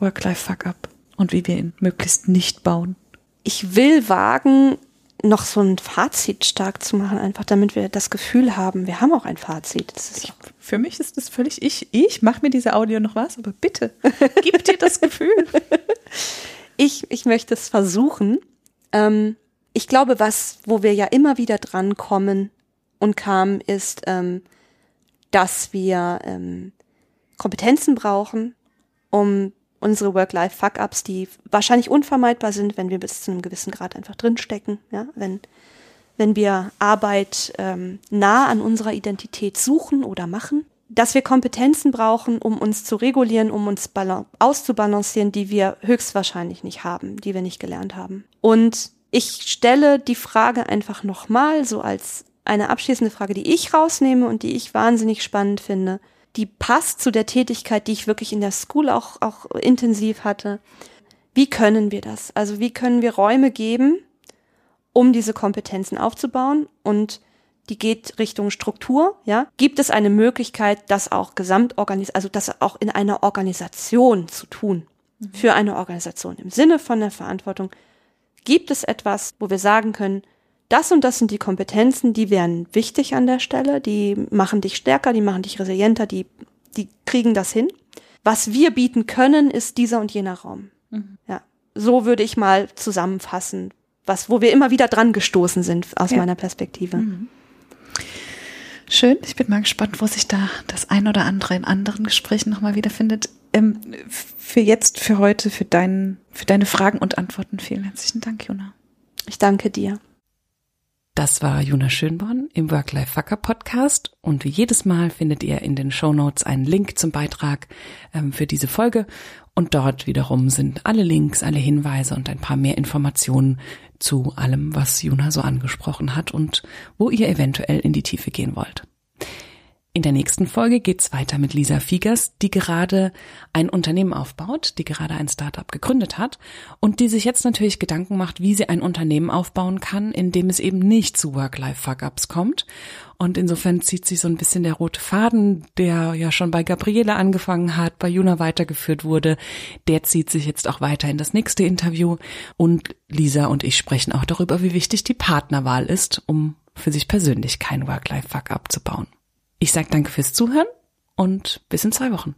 Work-Life-Fuck-Up und wie wir ihn möglichst nicht bauen. Ich will wagen, noch so ein Fazit stark zu machen, einfach damit wir das Gefühl haben, wir haben auch ein Fazit. Ich, für mich ist das völlig ich. Ich mache mir diese Audio noch was, aber bitte, gib dir das Gefühl. Ich, ich möchte es versuchen. Ähm, ich glaube, was, wo wir ja immer wieder dran kommen und kamen, ist, ähm, dass wir ähm, Kompetenzen brauchen, um unsere Work-Life-Fuck-Ups, die wahrscheinlich unvermeidbar sind, wenn wir bis zu einem gewissen Grad einfach drinstecken, ja, wenn, wenn wir Arbeit ähm, nah an unserer Identität suchen oder machen, dass wir Kompetenzen brauchen, um uns zu regulieren, um uns auszubalancieren, die wir höchstwahrscheinlich nicht haben, die wir nicht gelernt haben. Und ich stelle die Frage einfach nochmal so als eine abschließende Frage, die ich rausnehme und die ich wahnsinnig spannend finde die passt zu der Tätigkeit, die ich wirklich in der School auch, auch intensiv hatte. Wie können wir das? Also wie können wir Räume geben, um diese Kompetenzen aufzubauen und die geht Richtung Struktur, ja. Gibt es eine Möglichkeit, das auch gesamtorganis, also das auch in einer Organisation zu tun? Mhm. Für eine Organisation im Sinne von der Verantwortung. Gibt es etwas, wo wir sagen können, das und das sind die Kompetenzen, die wären wichtig an der Stelle, die machen dich stärker, die machen dich resilienter, die, die kriegen das hin. Was wir bieten können, ist dieser und jener Raum. Mhm. Ja. So würde ich mal zusammenfassen, was, wo wir immer wieder dran gestoßen sind aus ja. meiner Perspektive. Mhm. Schön. Ich bin mal gespannt, wo sich da das ein oder andere in anderen Gesprächen nochmal wiederfindet. Ähm, für jetzt, für heute, für, dein, für deine Fragen und Antworten vielen herzlichen Dank, Juna. Ich danke dir. Das war Juna Schönborn im Work-Life Fucker Podcast und wie jedes Mal findet ihr in den Show Notes einen Link zum Beitrag ähm, für diese Folge und dort wiederum sind alle Links, alle Hinweise und ein paar mehr Informationen zu allem, was Juna so angesprochen hat und wo ihr eventuell in die Tiefe gehen wollt. In der nächsten Folge geht's weiter mit Lisa Fiegers, die gerade ein Unternehmen aufbaut, die gerade ein Startup gegründet hat und die sich jetzt natürlich Gedanken macht, wie sie ein Unternehmen aufbauen kann, in dem es eben nicht zu Work-Life-Fuck-Ups kommt. Und insofern zieht sich so ein bisschen der rote Faden, der ja schon bei Gabriele angefangen hat, bei Juna weitergeführt wurde, der zieht sich jetzt auch weiter in das nächste Interview. Und Lisa und ich sprechen auch darüber, wie wichtig die Partnerwahl ist, um für sich persönlich kein Work-Life-Fuck-Up zu bauen. Ich sage danke fürs Zuhören und bis in zwei Wochen.